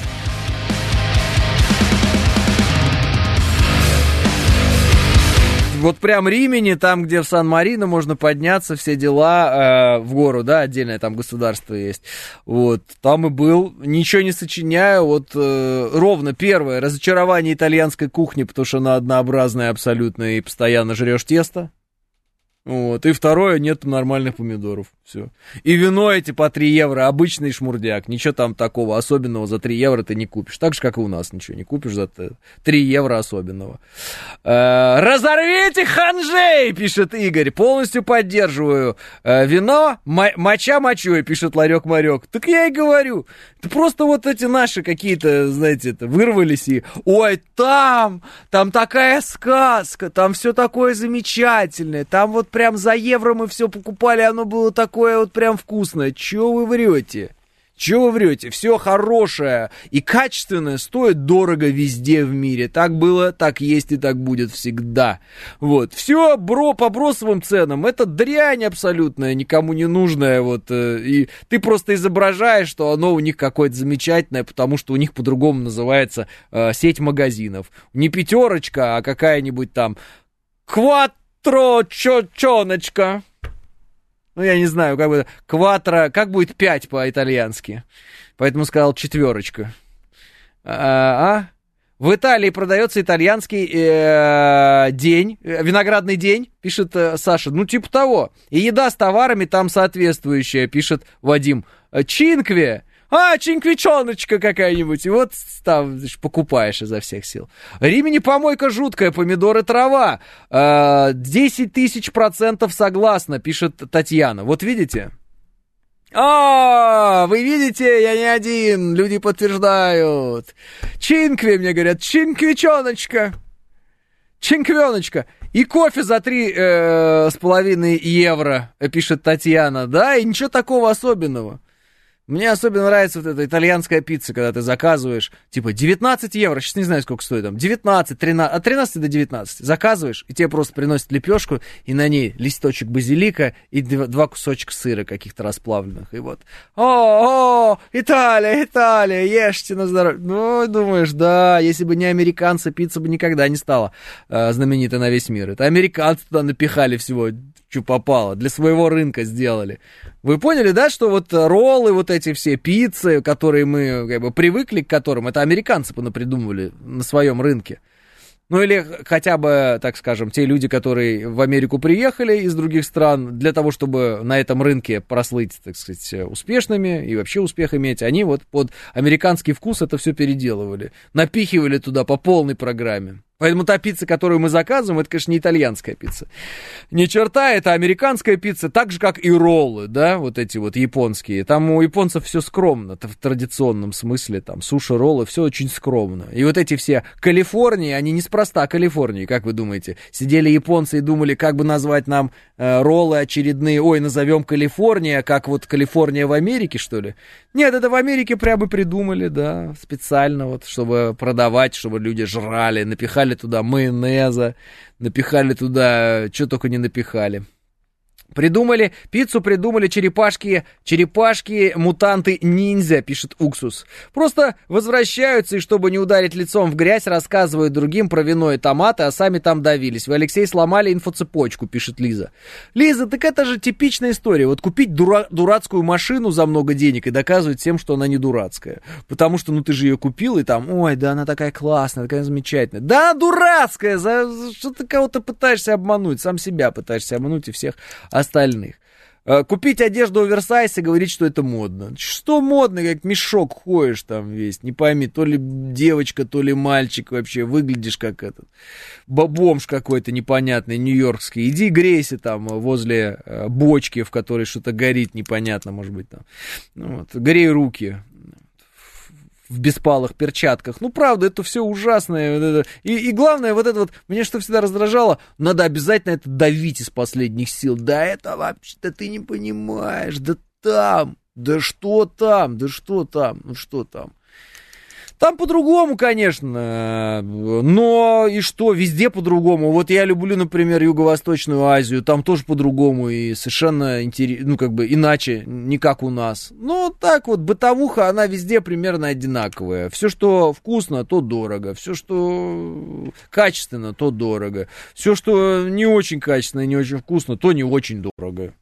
Вот прям Римени, там, где в Сан-Марино можно подняться, все дела э, в гору, да, отдельное там государство есть. Вот, там и был, ничего не сочиняю, вот э, ровно первое, разочарование итальянской кухни, потому что она однообразная абсолютно и постоянно жрешь тесто. Вот. И второе, нет нормальных помидоров. Все. И вино эти по 3 евро, обычный шмурдяк. Ничего там такого особенного за 3 евро ты не купишь. Так же, как и у нас ничего не купишь за 3 евро особенного. Э, разорвите ханжей, пишет Игорь. Полностью поддерживаю. Э, вино, моча мочой, пишет Ларек Марек. Так я и говорю. Это просто вот эти наши какие-то, знаете, вырвались и... Ой, там, там такая сказка, там все такое замечательное. Там вот прям за евро мы все покупали, оно было такое вот прям вкусное. Чего вы врете? Чего вы врете? Все хорошее и качественное стоит дорого везде в мире. Так было, так есть и так будет всегда. Вот. Все бро, по бросовым ценам. Это дрянь абсолютная, никому не нужная. Вот. Э, и ты просто изображаешь, что оно у них какое-то замечательное, потому что у них по-другому называется э, сеть магазинов. Не пятерочка, а какая-нибудь там квад Трочочоночка. Ну, я не знаю, как бы кватро, как будет пять по-итальянски. Поэтому сказал четверочка. А, а? В Италии продается итальянский э, день, э, виноградный день, пишет э, Саша. Ну, типа того. И еда с товарами там соответствующая, пишет Вадим. Чинкве а, чинквичоночка какая-нибудь, и вот там покупаешь изо всех сил. Римени помойка жуткая, помидоры трава. 10 а, тысяч процентов согласна, пишет Татьяна. Вот видите? А, вы видите, я не один, люди подтверждают. Чинкви, мне говорят, чинквичоночка. Чинквеночка. И кофе за три э, с половиной евро, пишет Татьяна. Да, и ничего такого особенного. Мне особенно нравится вот эта итальянская пицца, когда ты заказываешь, типа, 19 евро, сейчас не знаю, сколько стоит там, 19, 13, от 13 до 19. Заказываешь, и тебе просто приносят лепешку, и на ней листочек базилика и два, кусочка сыра каких-то расплавленных. И вот, о, о, Италия, Италия, ешьте на здоровье. Ну, думаешь, да, если бы не американцы, пицца бы никогда не стала э, знаменитой на весь мир. Это американцы туда напихали всего, что попало, для своего рынка сделали. Вы поняли, да, что вот роллы, вот эти все пиццы, которые мы как бы привыкли к которым, это американцы понапридумывали на своем рынке. Ну или хотя бы, так скажем, те люди, которые в Америку приехали из других стран для того, чтобы на этом рынке прослыть, так сказать, успешными и вообще успех иметь, они вот под американский вкус это все переделывали, напихивали туда по полной программе. Поэтому та пицца, которую мы заказываем, это, конечно, не итальянская пицца. Ни черта, это американская пицца, так же, как и роллы, да, вот эти вот японские. Там у японцев все скромно, в традиционном смысле, там, суши, роллы, все очень скромно. И вот эти все Калифорнии, они неспроста Калифорнии, как вы думаете? Сидели японцы и думали, как бы назвать нам э, роллы очередные, ой, назовем Калифорния, как вот Калифорния в Америке, что ли? Нет, это в Америке прямо придумали, да, специально вот, чтобы продавать, чтобы люди жрали, напихали туда майонеза, напихали туда, что только не напихали. Придумали, пиццу придумали черепашки, черепашки, мутанты, ниндзя, пишет Уксус. Просто возвращаются и, чтобы не ударить лицом в грязь, рассказывают другим про вино и томаты, а сами там давились. Вы, Алексей, сломали инфоцепочку, пишет Лиза. Лиза, так это же типичная история. Вот купить дура- дурацкую машину за много денег и доказывать всем, что она не дурацкая. Потому что, ну, ты же ее купил, и там, ой, да она такая классная, такая замечательная. Да, дурацкая! За... Что ты кого-то пытаешься обмануть? Сам себя пытаешься обмануть и всех остальных. Э, купить одежду оверсайз и говорить, что это модно. Что модно, как мешок ходишь там весь, не пойми, то ли девочка, то ли мальчик вообще, выглядишь как этот бомж какой-то непонятный, нью-йоркский. Иди грейся там возле э, бочки, в которой что-то горит непонятно, может быть, там. Ну вот, грей руки, в беспалых перчатках. Ну, правда, это все ужасное. И, и главное, вот это вот, мне что всегда раздражало, надо обязательно это давить из последних сил. Да это вообще-то ты не понимаешь, да там, да что там, да что там, ну что там. Там по-другому, конечно, но и что, везде по-другому. Вот я люблю, например, Юго-Восточную Азию, там тоже по-другому и совершенно интересно, ну, как бы иначе, не как у нас. Но так вот, бытовуха, она везде примерно одинаковая. Все, что вкусно, то дорого. Все, что качественно, то дорого. Все, что не очень качественно и не очень вкусно, то не очень дорого.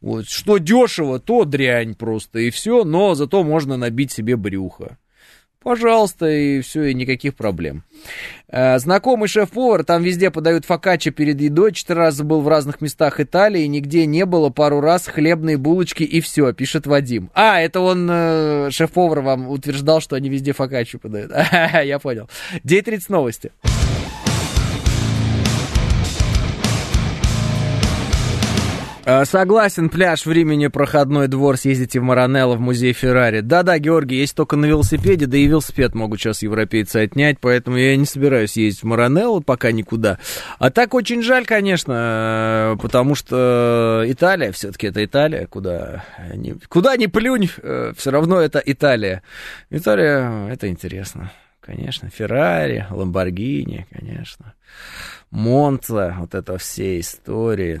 Вот. Что дешево, то дрянь просто, и все, но зато можно набить себе брюхо. Пожалуйста, и все, и никаких проблем. Э, знакомый шеф-повар, там везде подают фокаччо перед едой, четыре раза был в разных местах Италии, нигде не было, пару раз хлебные булочки и все, пишет Вадим. А, это он, э, шеф-повар, вам утверждал, что они везде фокаччо подают. Я понял. 9.30 новости. Согласен, пляж в Риме проходной двор, съездите в Маранелло, в музей Феррари. Да-да, Георгий, есть только на велосипеде, да и велосипед могут сейчас европейцы отнять, поэтому я не собираюсь ездить в Маранелло пока никуда. А так очень жаль, конечно, э, потому что Италия, все-таки это Италия, куда ни, куда ни плюнь, э, все равно это Италия. Италия, это интересно, конечно. Феррари, Ламборгини, конечно. Монца, вот это все истории.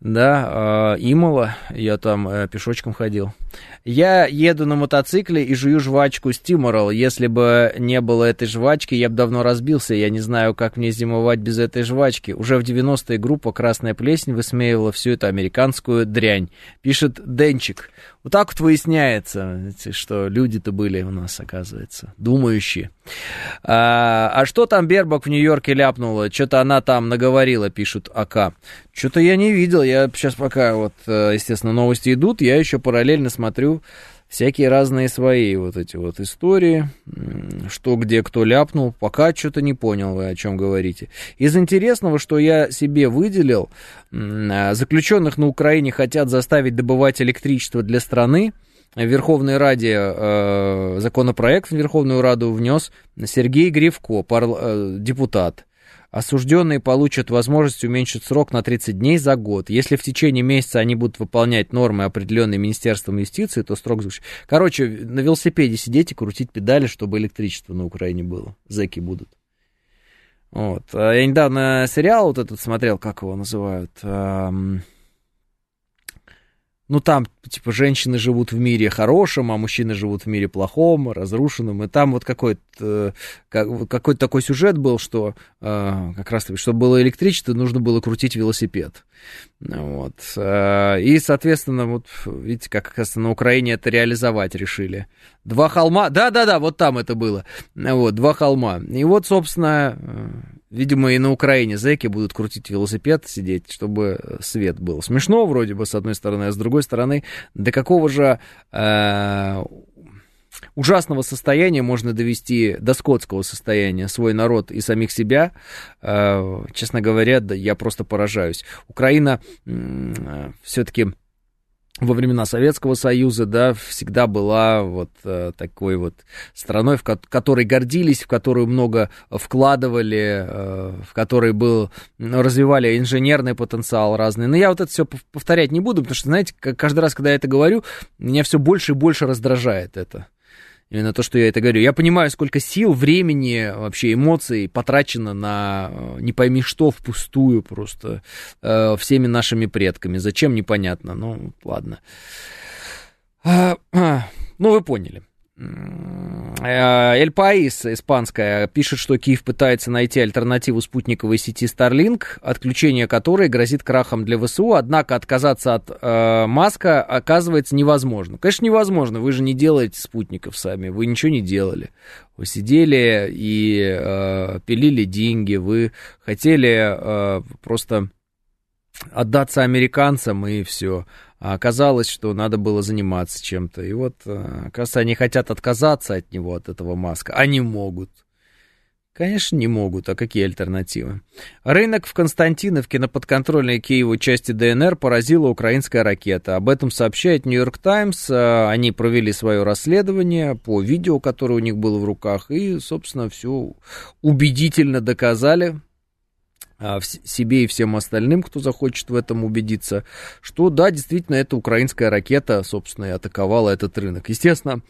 Да, э, Имола, я там э, пешочком ходил. Я еду на мотоцикле и жую жвачку Стиморал. Если бы не было этой жвачки, я бы давно разбился. Я не знаю, как мне зимовать без этой жвачки. Уже в 90-е группа «Красная плесень» высмеивала всю эту американскую дрянь. Пишет Денчик. Вот так вот выясняется, что люди-то были у нас, оказывается, думающие. А, а что там Бербак в Нью-Йорке ляпнула? Что-то она там наговорила, пишут АК. Что-то я не видел. Я сейчас пока вот, э, естественно, новости идут, я еще параллельно смотрю всякие разные свои вот эти вот истории, что где кто ляпнул, пока что-то не понял вы, о чем говорите. Из интересного, что я себе выделил, а, заключенных на Украине хотят заставить добывать электричество для страны, в Верховной Раде э, законопроект в Верховную Раду внес Сергей Гривко, парл, э, депутат. Осужденные получат возможность уменьшить срок на 30 дней за год. Если в течение месяца они будут выполнять нормы, определенные Министерством юстиции, то срок... Короче, на велосипеде сидеть и крутить педали, чтобы электричество на Украине было. Зэки будут. Вот. А я недавно сериал вот этот смотрел, как его называют. Ну там, типа, женщины живут в мире хорошем, а мужчины живут в мире плохом, разрушенном, и там вот какой-то э, какой-то такой сюжет был, что э, как раз чтобы было электричество, нужно было крутить велосипед. Вот. Э, и, соответственно, вот видите, как оказывается, на Украине это реализовать решили. Два холма, да-да-да, вот там это было, вот, два холма. И вот, собственно, Видимо, и на Украине зэки будут крутить велосипед, сидеть, чтобы свет был. Смешно вроде бы, с одной стороны, а с другой стороны, до какого же э, ужасного состояния можно довести до скотского состояния свой народ и самих себя, э, честно говоря, да, я просто поражаюсь. Украина э, все-таки во времена Советского Союза, да, всегда была вот э, такой вот страной, в ко- которой гордились, в которую много вкладывали, э, в которой был, развивали инженерный потенциал разный. Но я вот это все повторять не буду, потому что, знаете, каждый раз, когда я это говорю, меня все больше и больше раздражает это. Именно то, что я это говорю. Я понимаю, сколько сил, времени, вообще эмоций потрачено на э, не пойми что впустую просто э, всеми нашими предками. Зачем, непонятно. Ну, ладно. А, а, ну, вы поняли. Э, Эль Паис, испанская, пишет, что Киев пытается найти альтернативу спутниковой сети Starlink, отключение которой грозит крахом для ВСУ, однако отказаться от э, Маска оказывается невозможно. Конечно, невозможно, вы же не делаете спутников сами, вы ничего не делали. Вы сидели и э, пилили деньги, вы хотели э, просто отдаться американцам и все. А оказалось, что надо было заниматься чем-то. И вот, э, оказывается, они хотят отказаться от него, от этого Маска. Они могут. Конечно, не могут. А какие альтернативы? Рынок в Константиновке на подконтрольной Киеву части ДНР поразила украинская ракета. Об этом сообщает Нью-Йорк Таймс. Э, они провели свое расследование по видео, которое у них было в руках, и, собственно, все убедительно доказали, а, себе и всем остальным, кто захочет в этом убедиться, что да, действительно, это украинская ракета, собственно, и атаковала этот рынок. Естественно,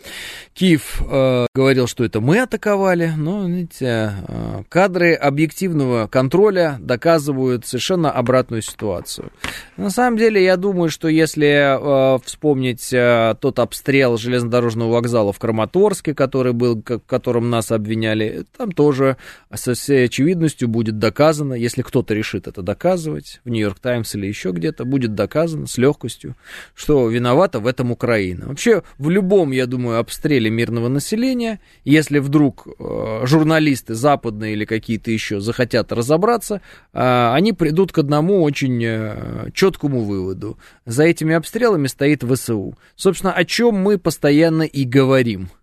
Киев э, говорил, что это мы атаковали, но, видите, э, кадры объективного контроля доказывают совершенно обратную ситуацию. На самом деле, я думаю, что если э, вспомнить э, тот обстрел железнодорожного вокзала в Краматорске, который был, в котором нас обвиняли, там тоже со всей очевидностью будет доказано, если если кто-то решит это доказывать, в Нью-Йорк Таймс или еще где-то, будет доказано с легкостью, что виновата в этом Украина. Вообще, в любом, я думаю, обстреле мирного населения, если вдруг э, журналисты западные или какие-то еще захотят разобраться, э, они придут к одному очень э, четкому выводу. За этими обстрелами стоит ВСУ. Собственно, о чем мы постоянно и говорим –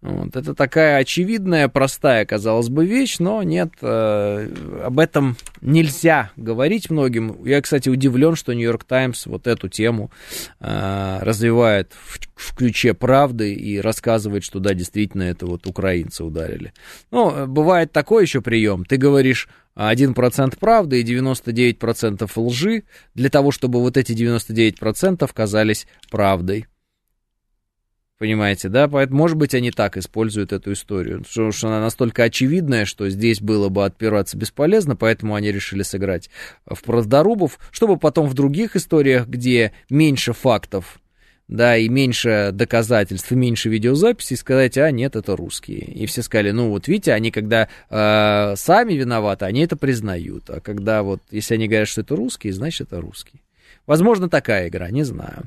вот, это такая очевидная, простая, казалось бы, вещь, но нет, э, об этом нельзя говорить многим. Я, кстати, удивлен, что Нью-Йорк Таймс вот эту тему э, развивает в, в ключе правды и рассказывает, что да, действительно, это вот украинцы ударили. Ну, бывает такой еще прием. Ты говоришь 1% правды и 99% лжи для того, чтобы вот эти 99% казались правдой. Понимаете, да? Поэтому, может быть, они так используют эту историю. Потому что она настолько очевидная, что здесь было бы отпираться бесполезно, поэтому они решили сыграть в правдорубов, чтобы потом в других историях, где меньше фактов, да, и меньше доказательств, и меньше видеозаписей, сказать, а нет, это русские. И все сказали, ну вот видите, они когда э, сами виноваты, они это признают. А когда вот, если они говорят, что это русские, значит это русские. Возможно, такая игра, не знаю.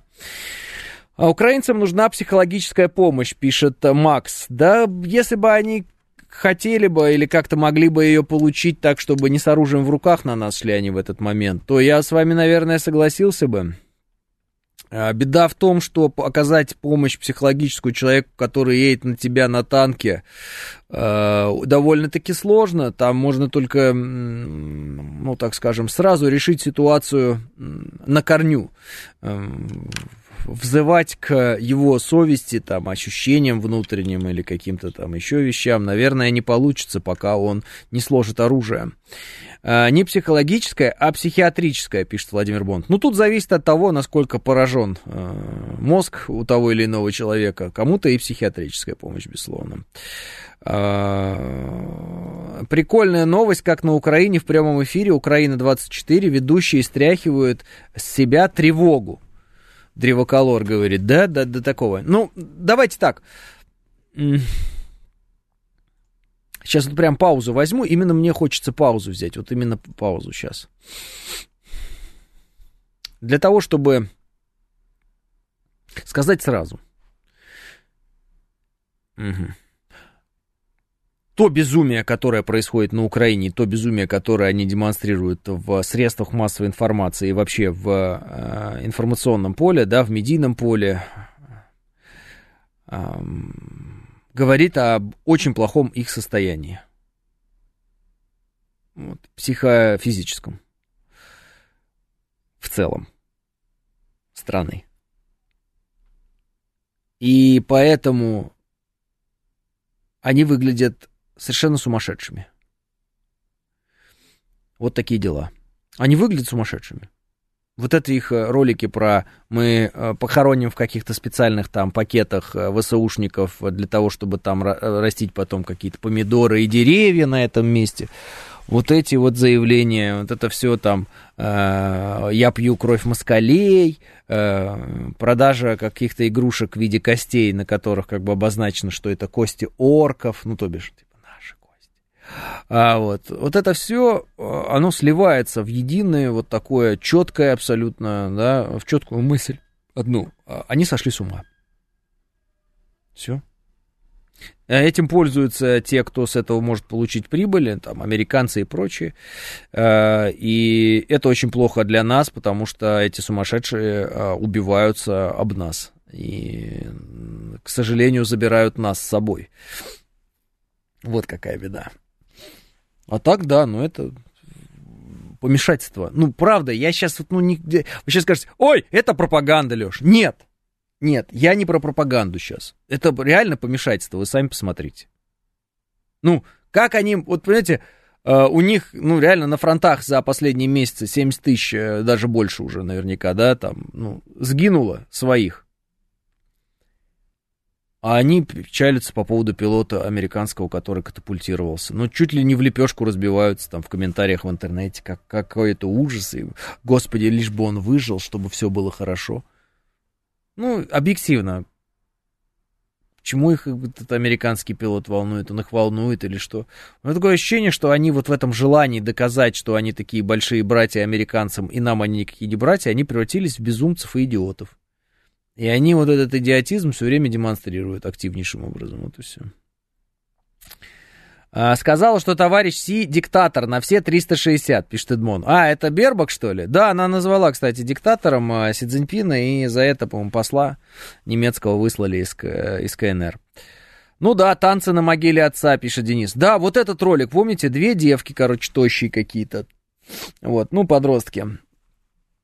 А украинцам нужна психологическая помощь, пишет Макс. Да, если бы они хотели бы или как-то могли бы ее получить так, чтобы не с оружием в руках на нас шли они в этот момент, то я с вами, наверное, согласился бы. А, беда в том, что оказать помощь психологическую человеку, который едет на тебя на танке, а, довольно-таки сложно. Там можно только, ну, так скажем, сразу решить ситуацию на корню взывать к его совести, там, ощущениям внутренним или каким-то там еще вещам, наверное, не получится, пока он не сложит оружие. А, не психологическое, а психиатрическое, пишет Владимир Бонд. Ну, тут зависит от того, насколько поражен а, мозг у того или иного человека. Кому-то и психиатрическая помощь, безусловно. А, прикольная новость, как на Украине в прямом эфире Украина 24 ведущие стряхивают с себя тревогу. Древоколор говорит, да, да, до такого. Ну, давайте так. Сейчас вот прям паузу возьму. Именно мне хочется паузу взять. Вот именно паузу сейчас. Для того, чтобы сказать сразу. Угу. То безумие, которое происходит на Украине, то безумие, которое они демонстрируют в средствах массовой информации и вообще в э, информационном поле, да, в медийном поле, э, говорит об очень плохом их состоянии. Вот, психофизическом. В целом. Страны. И поэтому они выглядят совершенно сумасшедшими. Вот такие дела. Они выглядят сумасшедшими. Вот это их э, ролики про мы э, похороним в каких-то специальных там пакетах э, ВСУшников для того, чтобы там растить потом какие-то помидоры и деревья на этом месте. Вот эти вот заявления, вот это все там, э, я пью кровь москалей, э, продажа каких-то игрушек в виде костей, на которых как бы обозначено, что это кости орков, ну то бишь а вот, вот это все, а, оно сливается в единое, вот такое четкое абсолютно, да, в четкую мысль одну. А, они сошли с ума. Все. А этим пользуются те, кто с этого может получить прибыль, там, американцы и прочие. И это очень плохо для нас, потому что эти сумасшедшие убиваются об нас. И, к сожалению, забирают нас с собой. Вот какая беда. А так, да, ну это помешательство. Ну, правда, я сейчас вот, ну, нигде... Вы сейчас скажете, ой, это пропаганда, Леш. Нет, нет, я не про пропаганду сейчас. Это реально помешательство, вы сами посмотрите. Ну, как они, вот, понимаете, Uh, у них, ну, реально на фронтах за последние месяцы 70 тысяч, э, даже больше уже наверняка, да, там, ну, сгинуло своих. А они печалятся по поводу пилота американского, который катапультировался. Ну, чуть ли не в лепешку разбиваются там в комментариях в интернете, как какой это ужас. И, господи, лишь бы он выжил, чтобы все было хорошо. Ну, объективно. Почему их этот американский пилот волнует? Он их волнует или что? У меня такое ощущение, что они вот в этом желании доказать, что они такие большие братья американцам, и нам они никакие не братья, они превратились в безумцев и идиотов. И они вот этот идиотизм все время демонстрируют активнейшим образом. Вот и все. А, сказала, что товарищ Си диктатор на все 360, пишет Эдмон. А, это Бербак, что ли? Да, она назвала, кстати, диктатором а, Си Цзиньпина, и за это, по-моему, посла немецкого выслали из, из КНР. Ну да, танцы на могиле отца, пишет Денис. Да, вот этот ролик, помните, две девки, короче, тощие какие-то. Вот, ну, подростки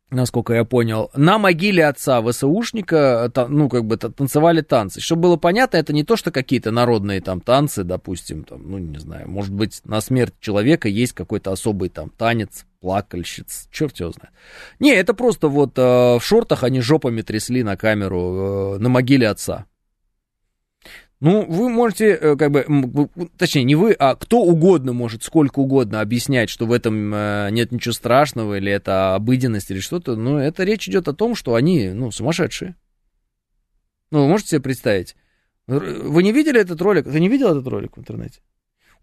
насколько я понял, на могиле отца ВСУшника, ну, как бы танцевали танцы. Чтобы было понятно, это не то, что какие-то народные там танцы, допустим, там, ну, не знаю, может быть, на смерть человека есть какой-то особый там танец, плакальщиц, черт его знает. Не, это просто вот э, в шортах они жопами трясли на камеру э, на могиле отца. Ну, вы можете, э, как бы, точнее, не вы, а кто угодно может сколько угодно объяснять, что в этом э, нет ничего страшного, или это обыденность, или что-то, но это речь идет о том, что они, ну, сумасшедшие. Ну, вы можете себе представить? Вы не видели этот ролик? Ты не видел этот ролик в интернете?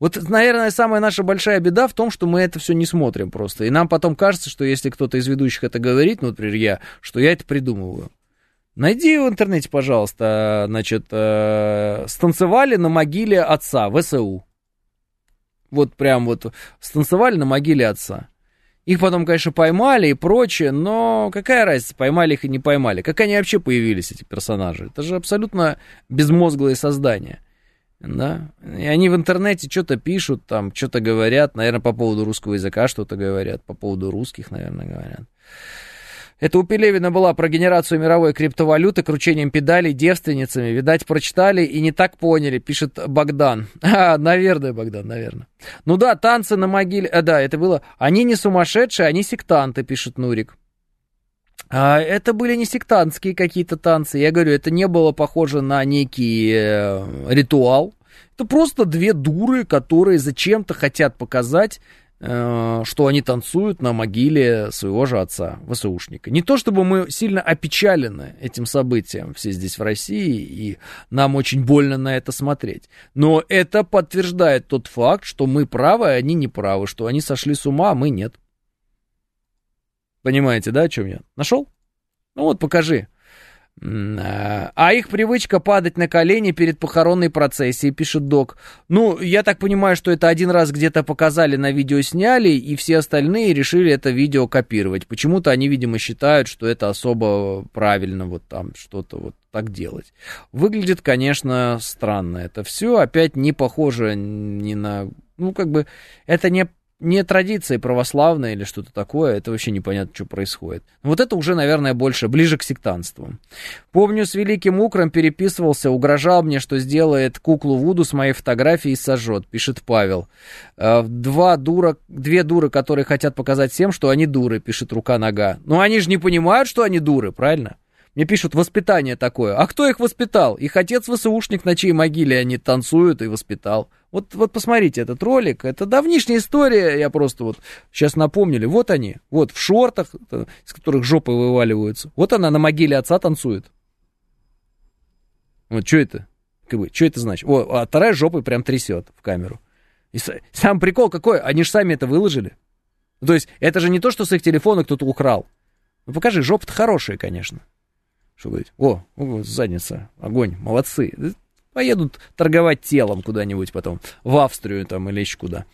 Вот, наверное, самая наша большая беда в том, что мы это все не смотрим просто. И нам потом кажется, что если кто-то из ведущих это говорит, ну, например, я, что я это придумываю. Найди в интернете, пожалуйста, значит, э, станцевали на могиле отца, ВСУ. Вот прям вот станцевали на могиле отца. Их потом, конечно, поймали и прочее, но какая разница, поймали их и не поймали? Как они вообще появились, эти персонажи? Это же абсолютно безмозглые создания. Да? И они в интернете что-то пишут, там, что-то говорят, наверное, по поводу русского языка что-то говорят, по поводу русских, наверное, говорят. Это у Пелевина была про генерацию мировой криптовалюты, кручением педалей, девственницами. Видать, прочитали и не так поняли, пишет Богдан. А, наверное, Богдан, наверное. Ну да, танцы на могиле... А, да, это было... Они не сумасшедшие, они сектанты, пишет Нурик. А, это были не сектантские какие-то танцы. Я говорю, это не было похоже на некий э, ритуал. Это просто две дуры, которые зачем-то хотят показать что они танцуют на могиле своего же отца, ВСУшника. Не то чтобы мы сильно опечалены этим событием все здесь в России, и нам очень больно на это смотреть. Но это подтверждает тот факт, что мы правы, а они не правы, что они сошли с ума, а мы нет. Понимаете, да, о чем я? Нашел? Ну вот, покажи. А их привычка падать на колени перед похоронной процессией, пишет док. Ну, я так понимаю, что это один раз где-то показали, на видео сняли, и все остальные решили это видео копировать. Почему-то они, видимо, считают, что это особо правильно вот там что-то вот так делать. Выглядит, конечно, странно это все. Опять не похоже ни на... Ну, как бы, это не не традиция православная или что-то такое, это вообще непонятно, что происходит. Вот это уже, наверное, больше, ближе к сектанству. Помню, с Великим Укром переписывался, угрожал мне, что сделает куклу Вуду с моей фотографией и сожжет, пишет Павел. «Э, два дура, две дуры, которые хотят показать всем, что они дуры, пишет Рука-Нога. Но они же не понимают, что они дуры, правильно? Мне пишут, воспитание такое. А кто их воспитал? Их отец ВСУшник, на чьей могиле они танцуют и воспитал. Вот, вот посмотрите этот ролик, это давнишняя история, я просто вот сейчас напомнили, вот они, вот в шортах, из которых жопы вываливаются, вот она на могиле отца танцует. Вот что это? Как бы, что это значит? О, а вторая жопой прям трясет в камеру. И сам прикол какой, они же сами это выложили. То есть это же не то, что с их телефона кто-то украл. Ну покажи, жопа-то хорошая, конечно. Что говорить? О, о, задница, огонь, молодцы поедут торговать телом куда-нибудь потом, в Австрию там или еще куда.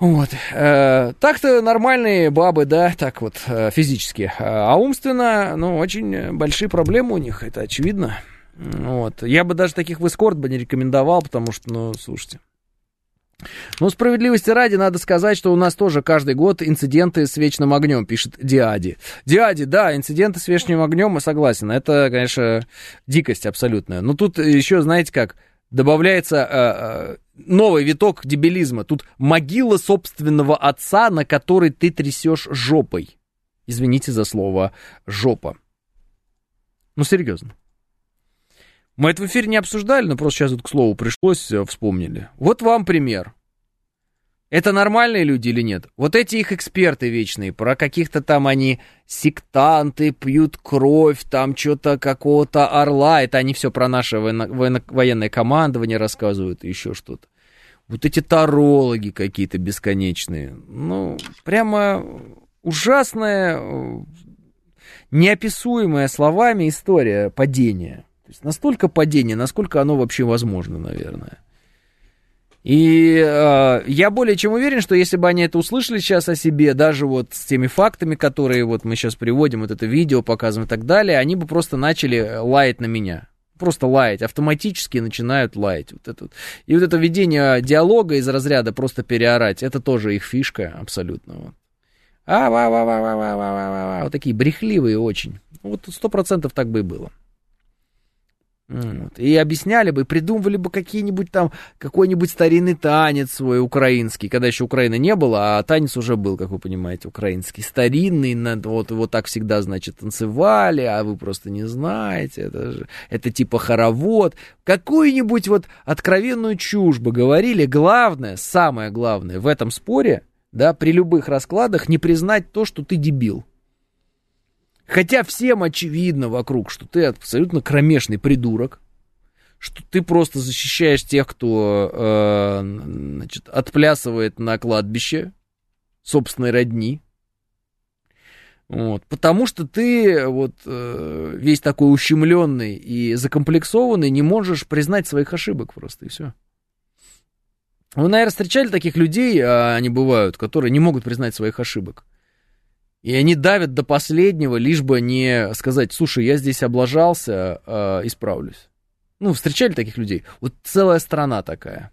Вот. Э, так-то нормальные бабы, да, так вот, э, физически. А умственно, ну, очень большие проблемы у них, это очевидно. Вот. Я бы даже таких в эскорт бы не рекомендовал, потому что, ну, слушайте, но справедливости ради надо сказать, что у нас тоже каждый год инциденты с вечным огнем, пишет Диади. Диади, да, инциденты с вечным огнем, мы согласен. Это, конечно, дикость абсолютная. Но тут еще, знаете как, добавляется э, э, новый виток дебилизма. Тут могила собственного отца, на которой ты трясешь жопой. Извините за слово жопа. Ну, серьезно. Мы это в эфире не обсуждали, но просто сейчас вот к слову пришлось, э, вспомнили. Вот вам пример. Это нормальные люди или нет? Вот эти их эксперты вечные, про каких-то там они сектанты, пьют кровь, там что-то какого-то орла, это они все про наше военно- военно- военное командование рассказывают еще что-то. Вот эти тарологи какие-то бесконечные. Ну, прямо ужасная, э, неописуемая словами история падения. То есть настолько падение, насколько оно вообще возможно, наверное. И э, я более чем уверен, что если бы они это услышали сейчас о себе, даже вот с теми фактами, которые вот мы сейчас приводим, вот это видео показываем и так далее, они бы просто начали лаять на меня. Просто лаять, автоматически начинают лаять. Вот это. И вот это ведение диалога из разряда просто переорать, это тоже их фишка абсолютно. Вот. А, ва, ва, ва, ва, ва, ва, ва, ва. Вот такие брехливые очень. Вот сто процентов так бы и было. Вот. И объясняли бы, придумывали бы какие-нибудь там, какой-нибудь старинный танец свой украинский, когда еще Украины не было, а танец уже был, как вы понимаете, украинский, старинный, вот его так всегда, значит, танцевали, а вы просто не знаете, это же, это типа хоровод, какую-нибудь вот откровенную чушь бы говорили, главное, самое главное в этом споре, да, при любых раскладах не признать то, что ты дебил. Хотя всем очевидно вокруг, что ты абсолютно кромешный придурок, что ты просто защищаешь тех, кто э, значит, отплясывает на кладбище собственной родни. Вот, потому что ты вот э, весь такой ущемленный и закомплексованный не можешь признать своих ошибок просто и все. Вы, наверное, встречали таких людей, а они бывают, которые не могут признать своих ошибок. И они давят до последнего, лишь бы не сказать, слушай, я здесь облажался, э, исправлюсь. Ну, встречали таких людей? Вот целая страна такая.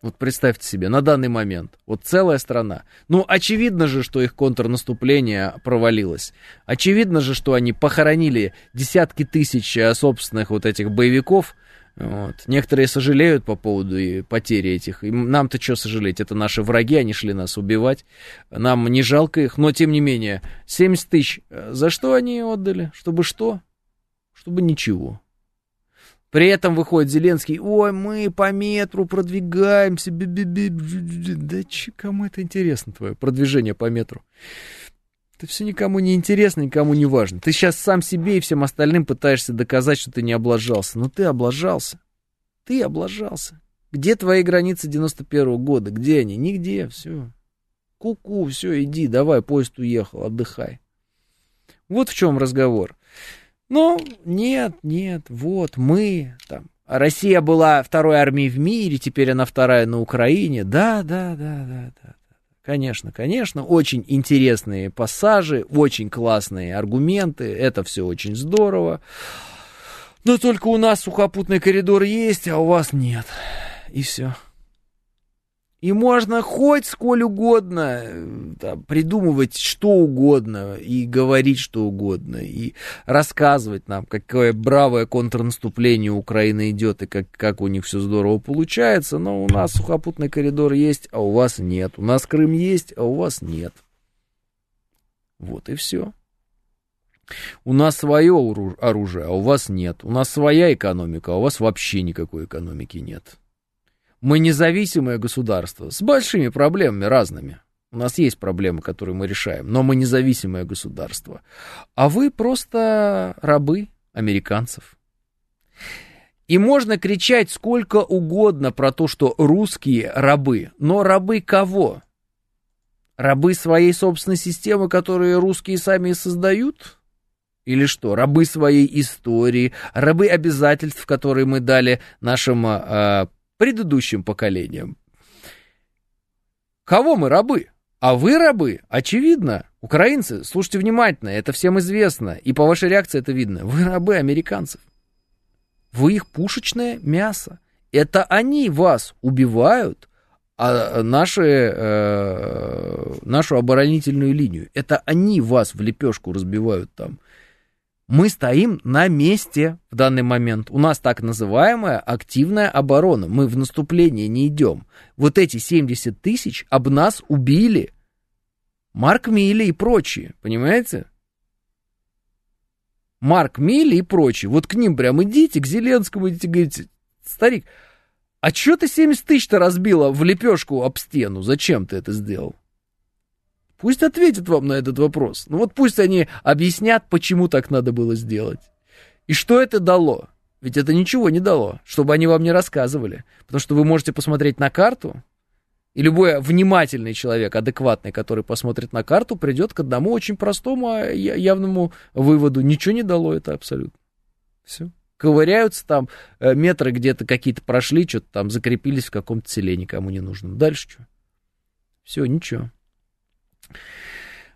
Вот представьте себе, на данный момент, вот целая страна. Ну, очевидно же, что их контрнаступление провалилось. Очевидно же, что они похоронили десятки тысяч э, собственных вот этих боевиков, вот. Некоторые сожалеют по поводу и потери этих. И нам-то что сожалеть? Это наши враги, они шли нас убивать. Нам не жалко их, но тем не менее, 70 тысяч. За что они отдали? Чтобы что? Чтобы ничего. При этом выходит Зеленский, ой, мы по метру продвигаемся, би -би -би да че, кому это интересно твое продвижение по метру? Это все никому не интересно, никому не важно. Ты сейчас сам себе и всем остальным пытаешься доказать, что ты не облажался. Но ты облажался. Ты облажался. Где твои границы 91 -го года? Где они? Нигде, все. Ку-ку, все, иди, давай, поезд уехал, отдыхай. Вот в чем разговор. Ну, нет, нет, вот мы там. Россия была второй армией в мире, теперь она вторая на Украине. Да, да, да, да, да. Конечно, конечно, очень интересные пассажи, очень классные аргументы, это все очень здорово. Но только у нас сухопутный коридор есть, а у вас нет. И все. И можно хоть сколь угодно там, придумывать что угодно и говорить что угодно, и рассказывать нам, какое бравое контрнаступление Украины идет и как, как у них все здорово получается, но у нас сухопутный коридор есть, а у вас нет. У нас Крым есть, а у вас нет. Вот и все. У нас свое оружие, а у вас нет. У нас своя экономика, а у вас вообще никакой экономики нет. Мы независимое государство с большими проблемами разными. У нас есть проблемы, которые мы решаем, но мы независимое государство. А вы просто рабы американцев. И можно кричать сколько угодно про то, что русские рабы. Но рабы кого? Рабы своей собственной системы, которые русские сами создают? Или что? Рабы своей истории, рабы обязательств, которые мы дали нашим э, предыдущим поколениям. Кого мы рабы? А вы рабы? Очевидно. Украинцы, слушайте внимательно, это всем известно. И по вашей реакции это видно. Вы рабы американцев. Вы их пушечное мясо. Это они вас убивают, а наши, э, нашу оборонительную линию. Это они вас в лепешку разбивают там. Мы стоим на месте в данный момент. У нас так называемая активная оборона. Мы в наступление не идем. Вот эти 70 тысяч об нас убили. Марк Милли и прочие, понимаете? Марк Милли и прочие. Вот к ним прям идите, к Зеленскому идите, говорите, старик, а что ты 70 тысяч-то разбила в лепешку об стену? Зачем ты это сделал? Пусть ответят вам на этот вопрос. Ну вот пусть они объяснят, почему так надо было сделать. И что это дало? Ведь это ничего не дало, чтобы они вам не рассказывали. Потому что вы можете посмотреть на карту, и любой внимательный человек, адекватный, который посмотрит на карту, придет к одному очень простому, а явному выводу. Ничего не дало это абсолютно. Все. Ковыряются там, э, метры где-то какие-то прошли, что-то там закрепились в каком-то селе никому не нужном. Дальше что? Все, ничего.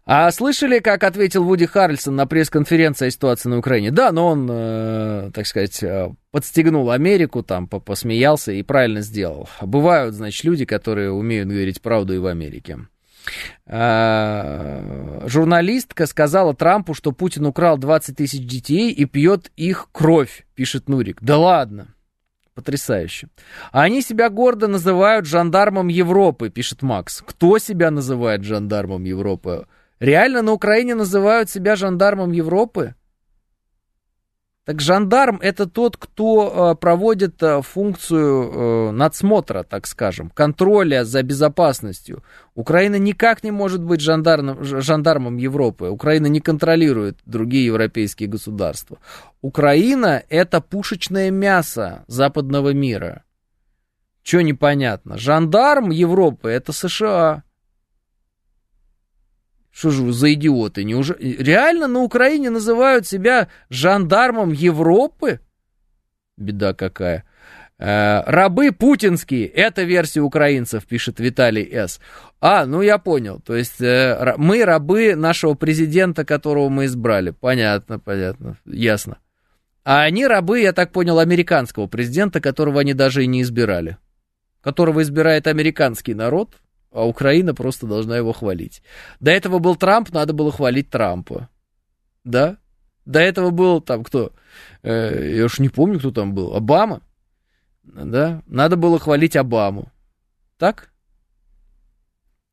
А слышали, как ответил Вуди Харрельсон на пресс-конференции о ситуации на Украине? Да, но он, э, так сказать, э, подстегнул Америку, там, посмеялся и правильно сделал. Бывают, значит, люди, которые умеют говорить правду и в Америке. А, журналистка сказала Трампу, что Путин украл 20 тысяч детей и пьет их кровь, пишет Нурик. Да ладно. Потрясающе. А они себя гордо называют жандармом Европы, пишет Макс. Кто себя называет жандармом Европы? Реально на Украине называют себя жандармом Европы? Так жандарм это тот, кто э, проводит э, функцию э, надсмотра, так скажем, контроля за безопасностью. Украина никак не может быть жандармом, жандармом Европы. Украина не контролирует другие европейские государства. Украина это пушечное мясо западного мира. Что непонятно? Жандарм Европы это США. Что же вы за идиоты? Неужели... Реально на Украине называют себя жандармом Европы? Беда какая. Э, рабы путинские, это версия украинцев, пишет Виталий С. А, ну я понял. То есть э, мы рабы нашего президента, которого мы избрали. Понятно, понятно, ясно. А они рабы, я так понял, американского президента, которого они даже и не избирали. Которого избирает американский народ, а Украина просто должна его хвалить. До этого был Трамп, надо было хвалить Трампа. Да? До этого был там кто? Э, я уж не помню, кто там был. Обама? Да? Надо было хвалить Обаму. Так?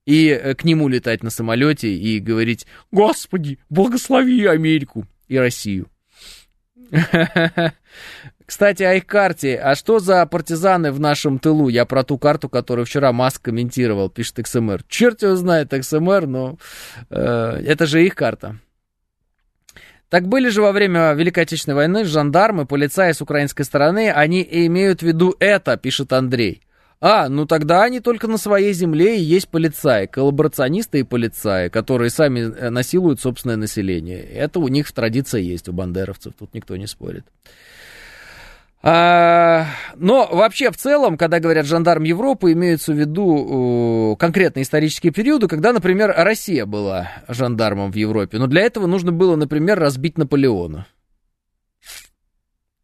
И э, к нему летать на самолете и говорить, Господи, благослови Америку и Россию. Кстати, о их карте. А что за партизаны в нашем тылу? Я про ту карту, которую вчера Маск комментировал, пишет XMR. Черт его знает, XMR, но э, это же их карта. Так были же во время Великой Отечественной войны жандармы, полицаи с украинской стороны, они имеют в виду это, пишет Андрей. А, ну тогда они только на своей земле и есть полицаи, коллаборационисты и полицаи, которые сами э, насилуют собственное население. Это у них в традиции есть, у бандеровцев, тут никто не спорит. А, но вообще в целом, когда говорят жандарм Европы, имеются в виду конкретные исторические периоды, когда, например, Россия была жандармом в Европе. Но для этого нужно было, например, разбить Наполеона.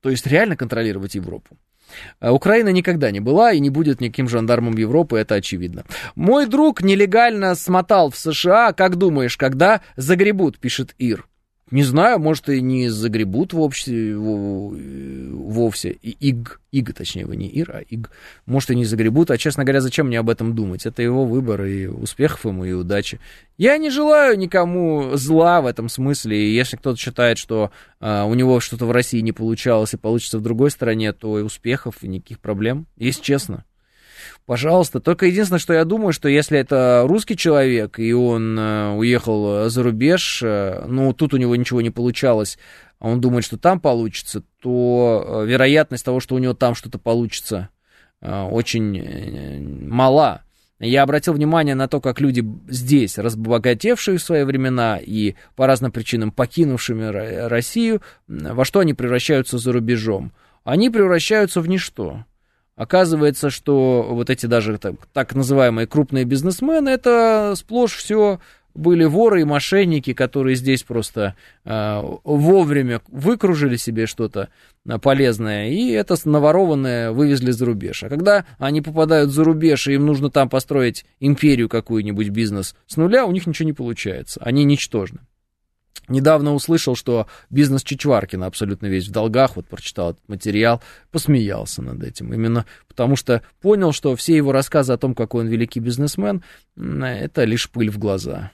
То есть реально контролировать Европу. А Украина никогда не была и не будет никаким жандармом Европы, это очевидно. Мой друг нелегально смотал в США, как думаешь, когда загребут, пишет Ир. Не знаю, может, и не загребут вовсе, вовсе. И иг, иг, точнее, вы не Ир, а иг. Может, и не загребут. А, честно говоря, зачем мне об этом думать? Это его выбор, и успехов ему, и удачи. Я не желаю никому зла в этом смысле. И если кто-то считает, что а, у него что-то в России не получалось и получится в другой стране, то и успехов, и никаких проблем. Есть честно. Пожалуйста, только единственное, что я думаю, что если это русский человек, и он э, уехал за рубеж, э, ну, тут у него ничего не получалось, а он думает, что там получится, то э, вероятность того, что у него там что-то получится, э, очень э, мала. Я обратил внимание на то, как люди здесь, разбогатевшие в свои времена и по разным причинам покинувшими Россию, во что они превращаются за рубежом. Они превращаются в ничто. Оказывается, что вот эти даже так, так называемые крупные бизнесмены, это сплошь все были воры и мошенники, которые здесь просто э, вовремя выкружили себе что-то а, полезное, и это наворованное вывезли за рубеж. А когда они попадают за рубеж, и им нужно там построить империю какую-нибудь, бизнес с нуля, у них ничего не получается. Они ничтожны. Недавно услышал, что бизнес Чичваркина абсолютно весь в долгах, вот прочитал этот материал, посмеялся над этим. Именно потому что понял, что все его рассказы о том, какой он великий бизнесмен, это лишь пыль в глаза.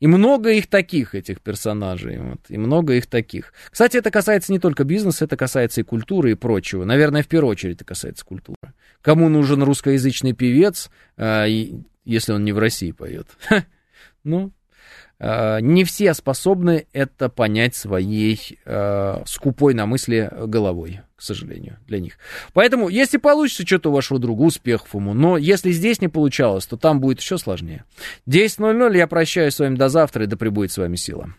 И много их таких, этих персонажей. Вот, и много их таких. Кстати, это касается не только бизнеса, это касается и культуры и прочего. Наверное, в первую очередь это касается культуры. Кому нужен русскоязычный певец, э, если он не в России поет? Ну, не все способны это понять своей э, скупой на мысли головой, к сожалению, для них. Поэтому, если получится что-то у вашего друга, успехов ему. Но если здесь не получалось, то там будет еще сложнее. 10.00 я прощаюсь с вами до завтра и да пребудет с вами сила.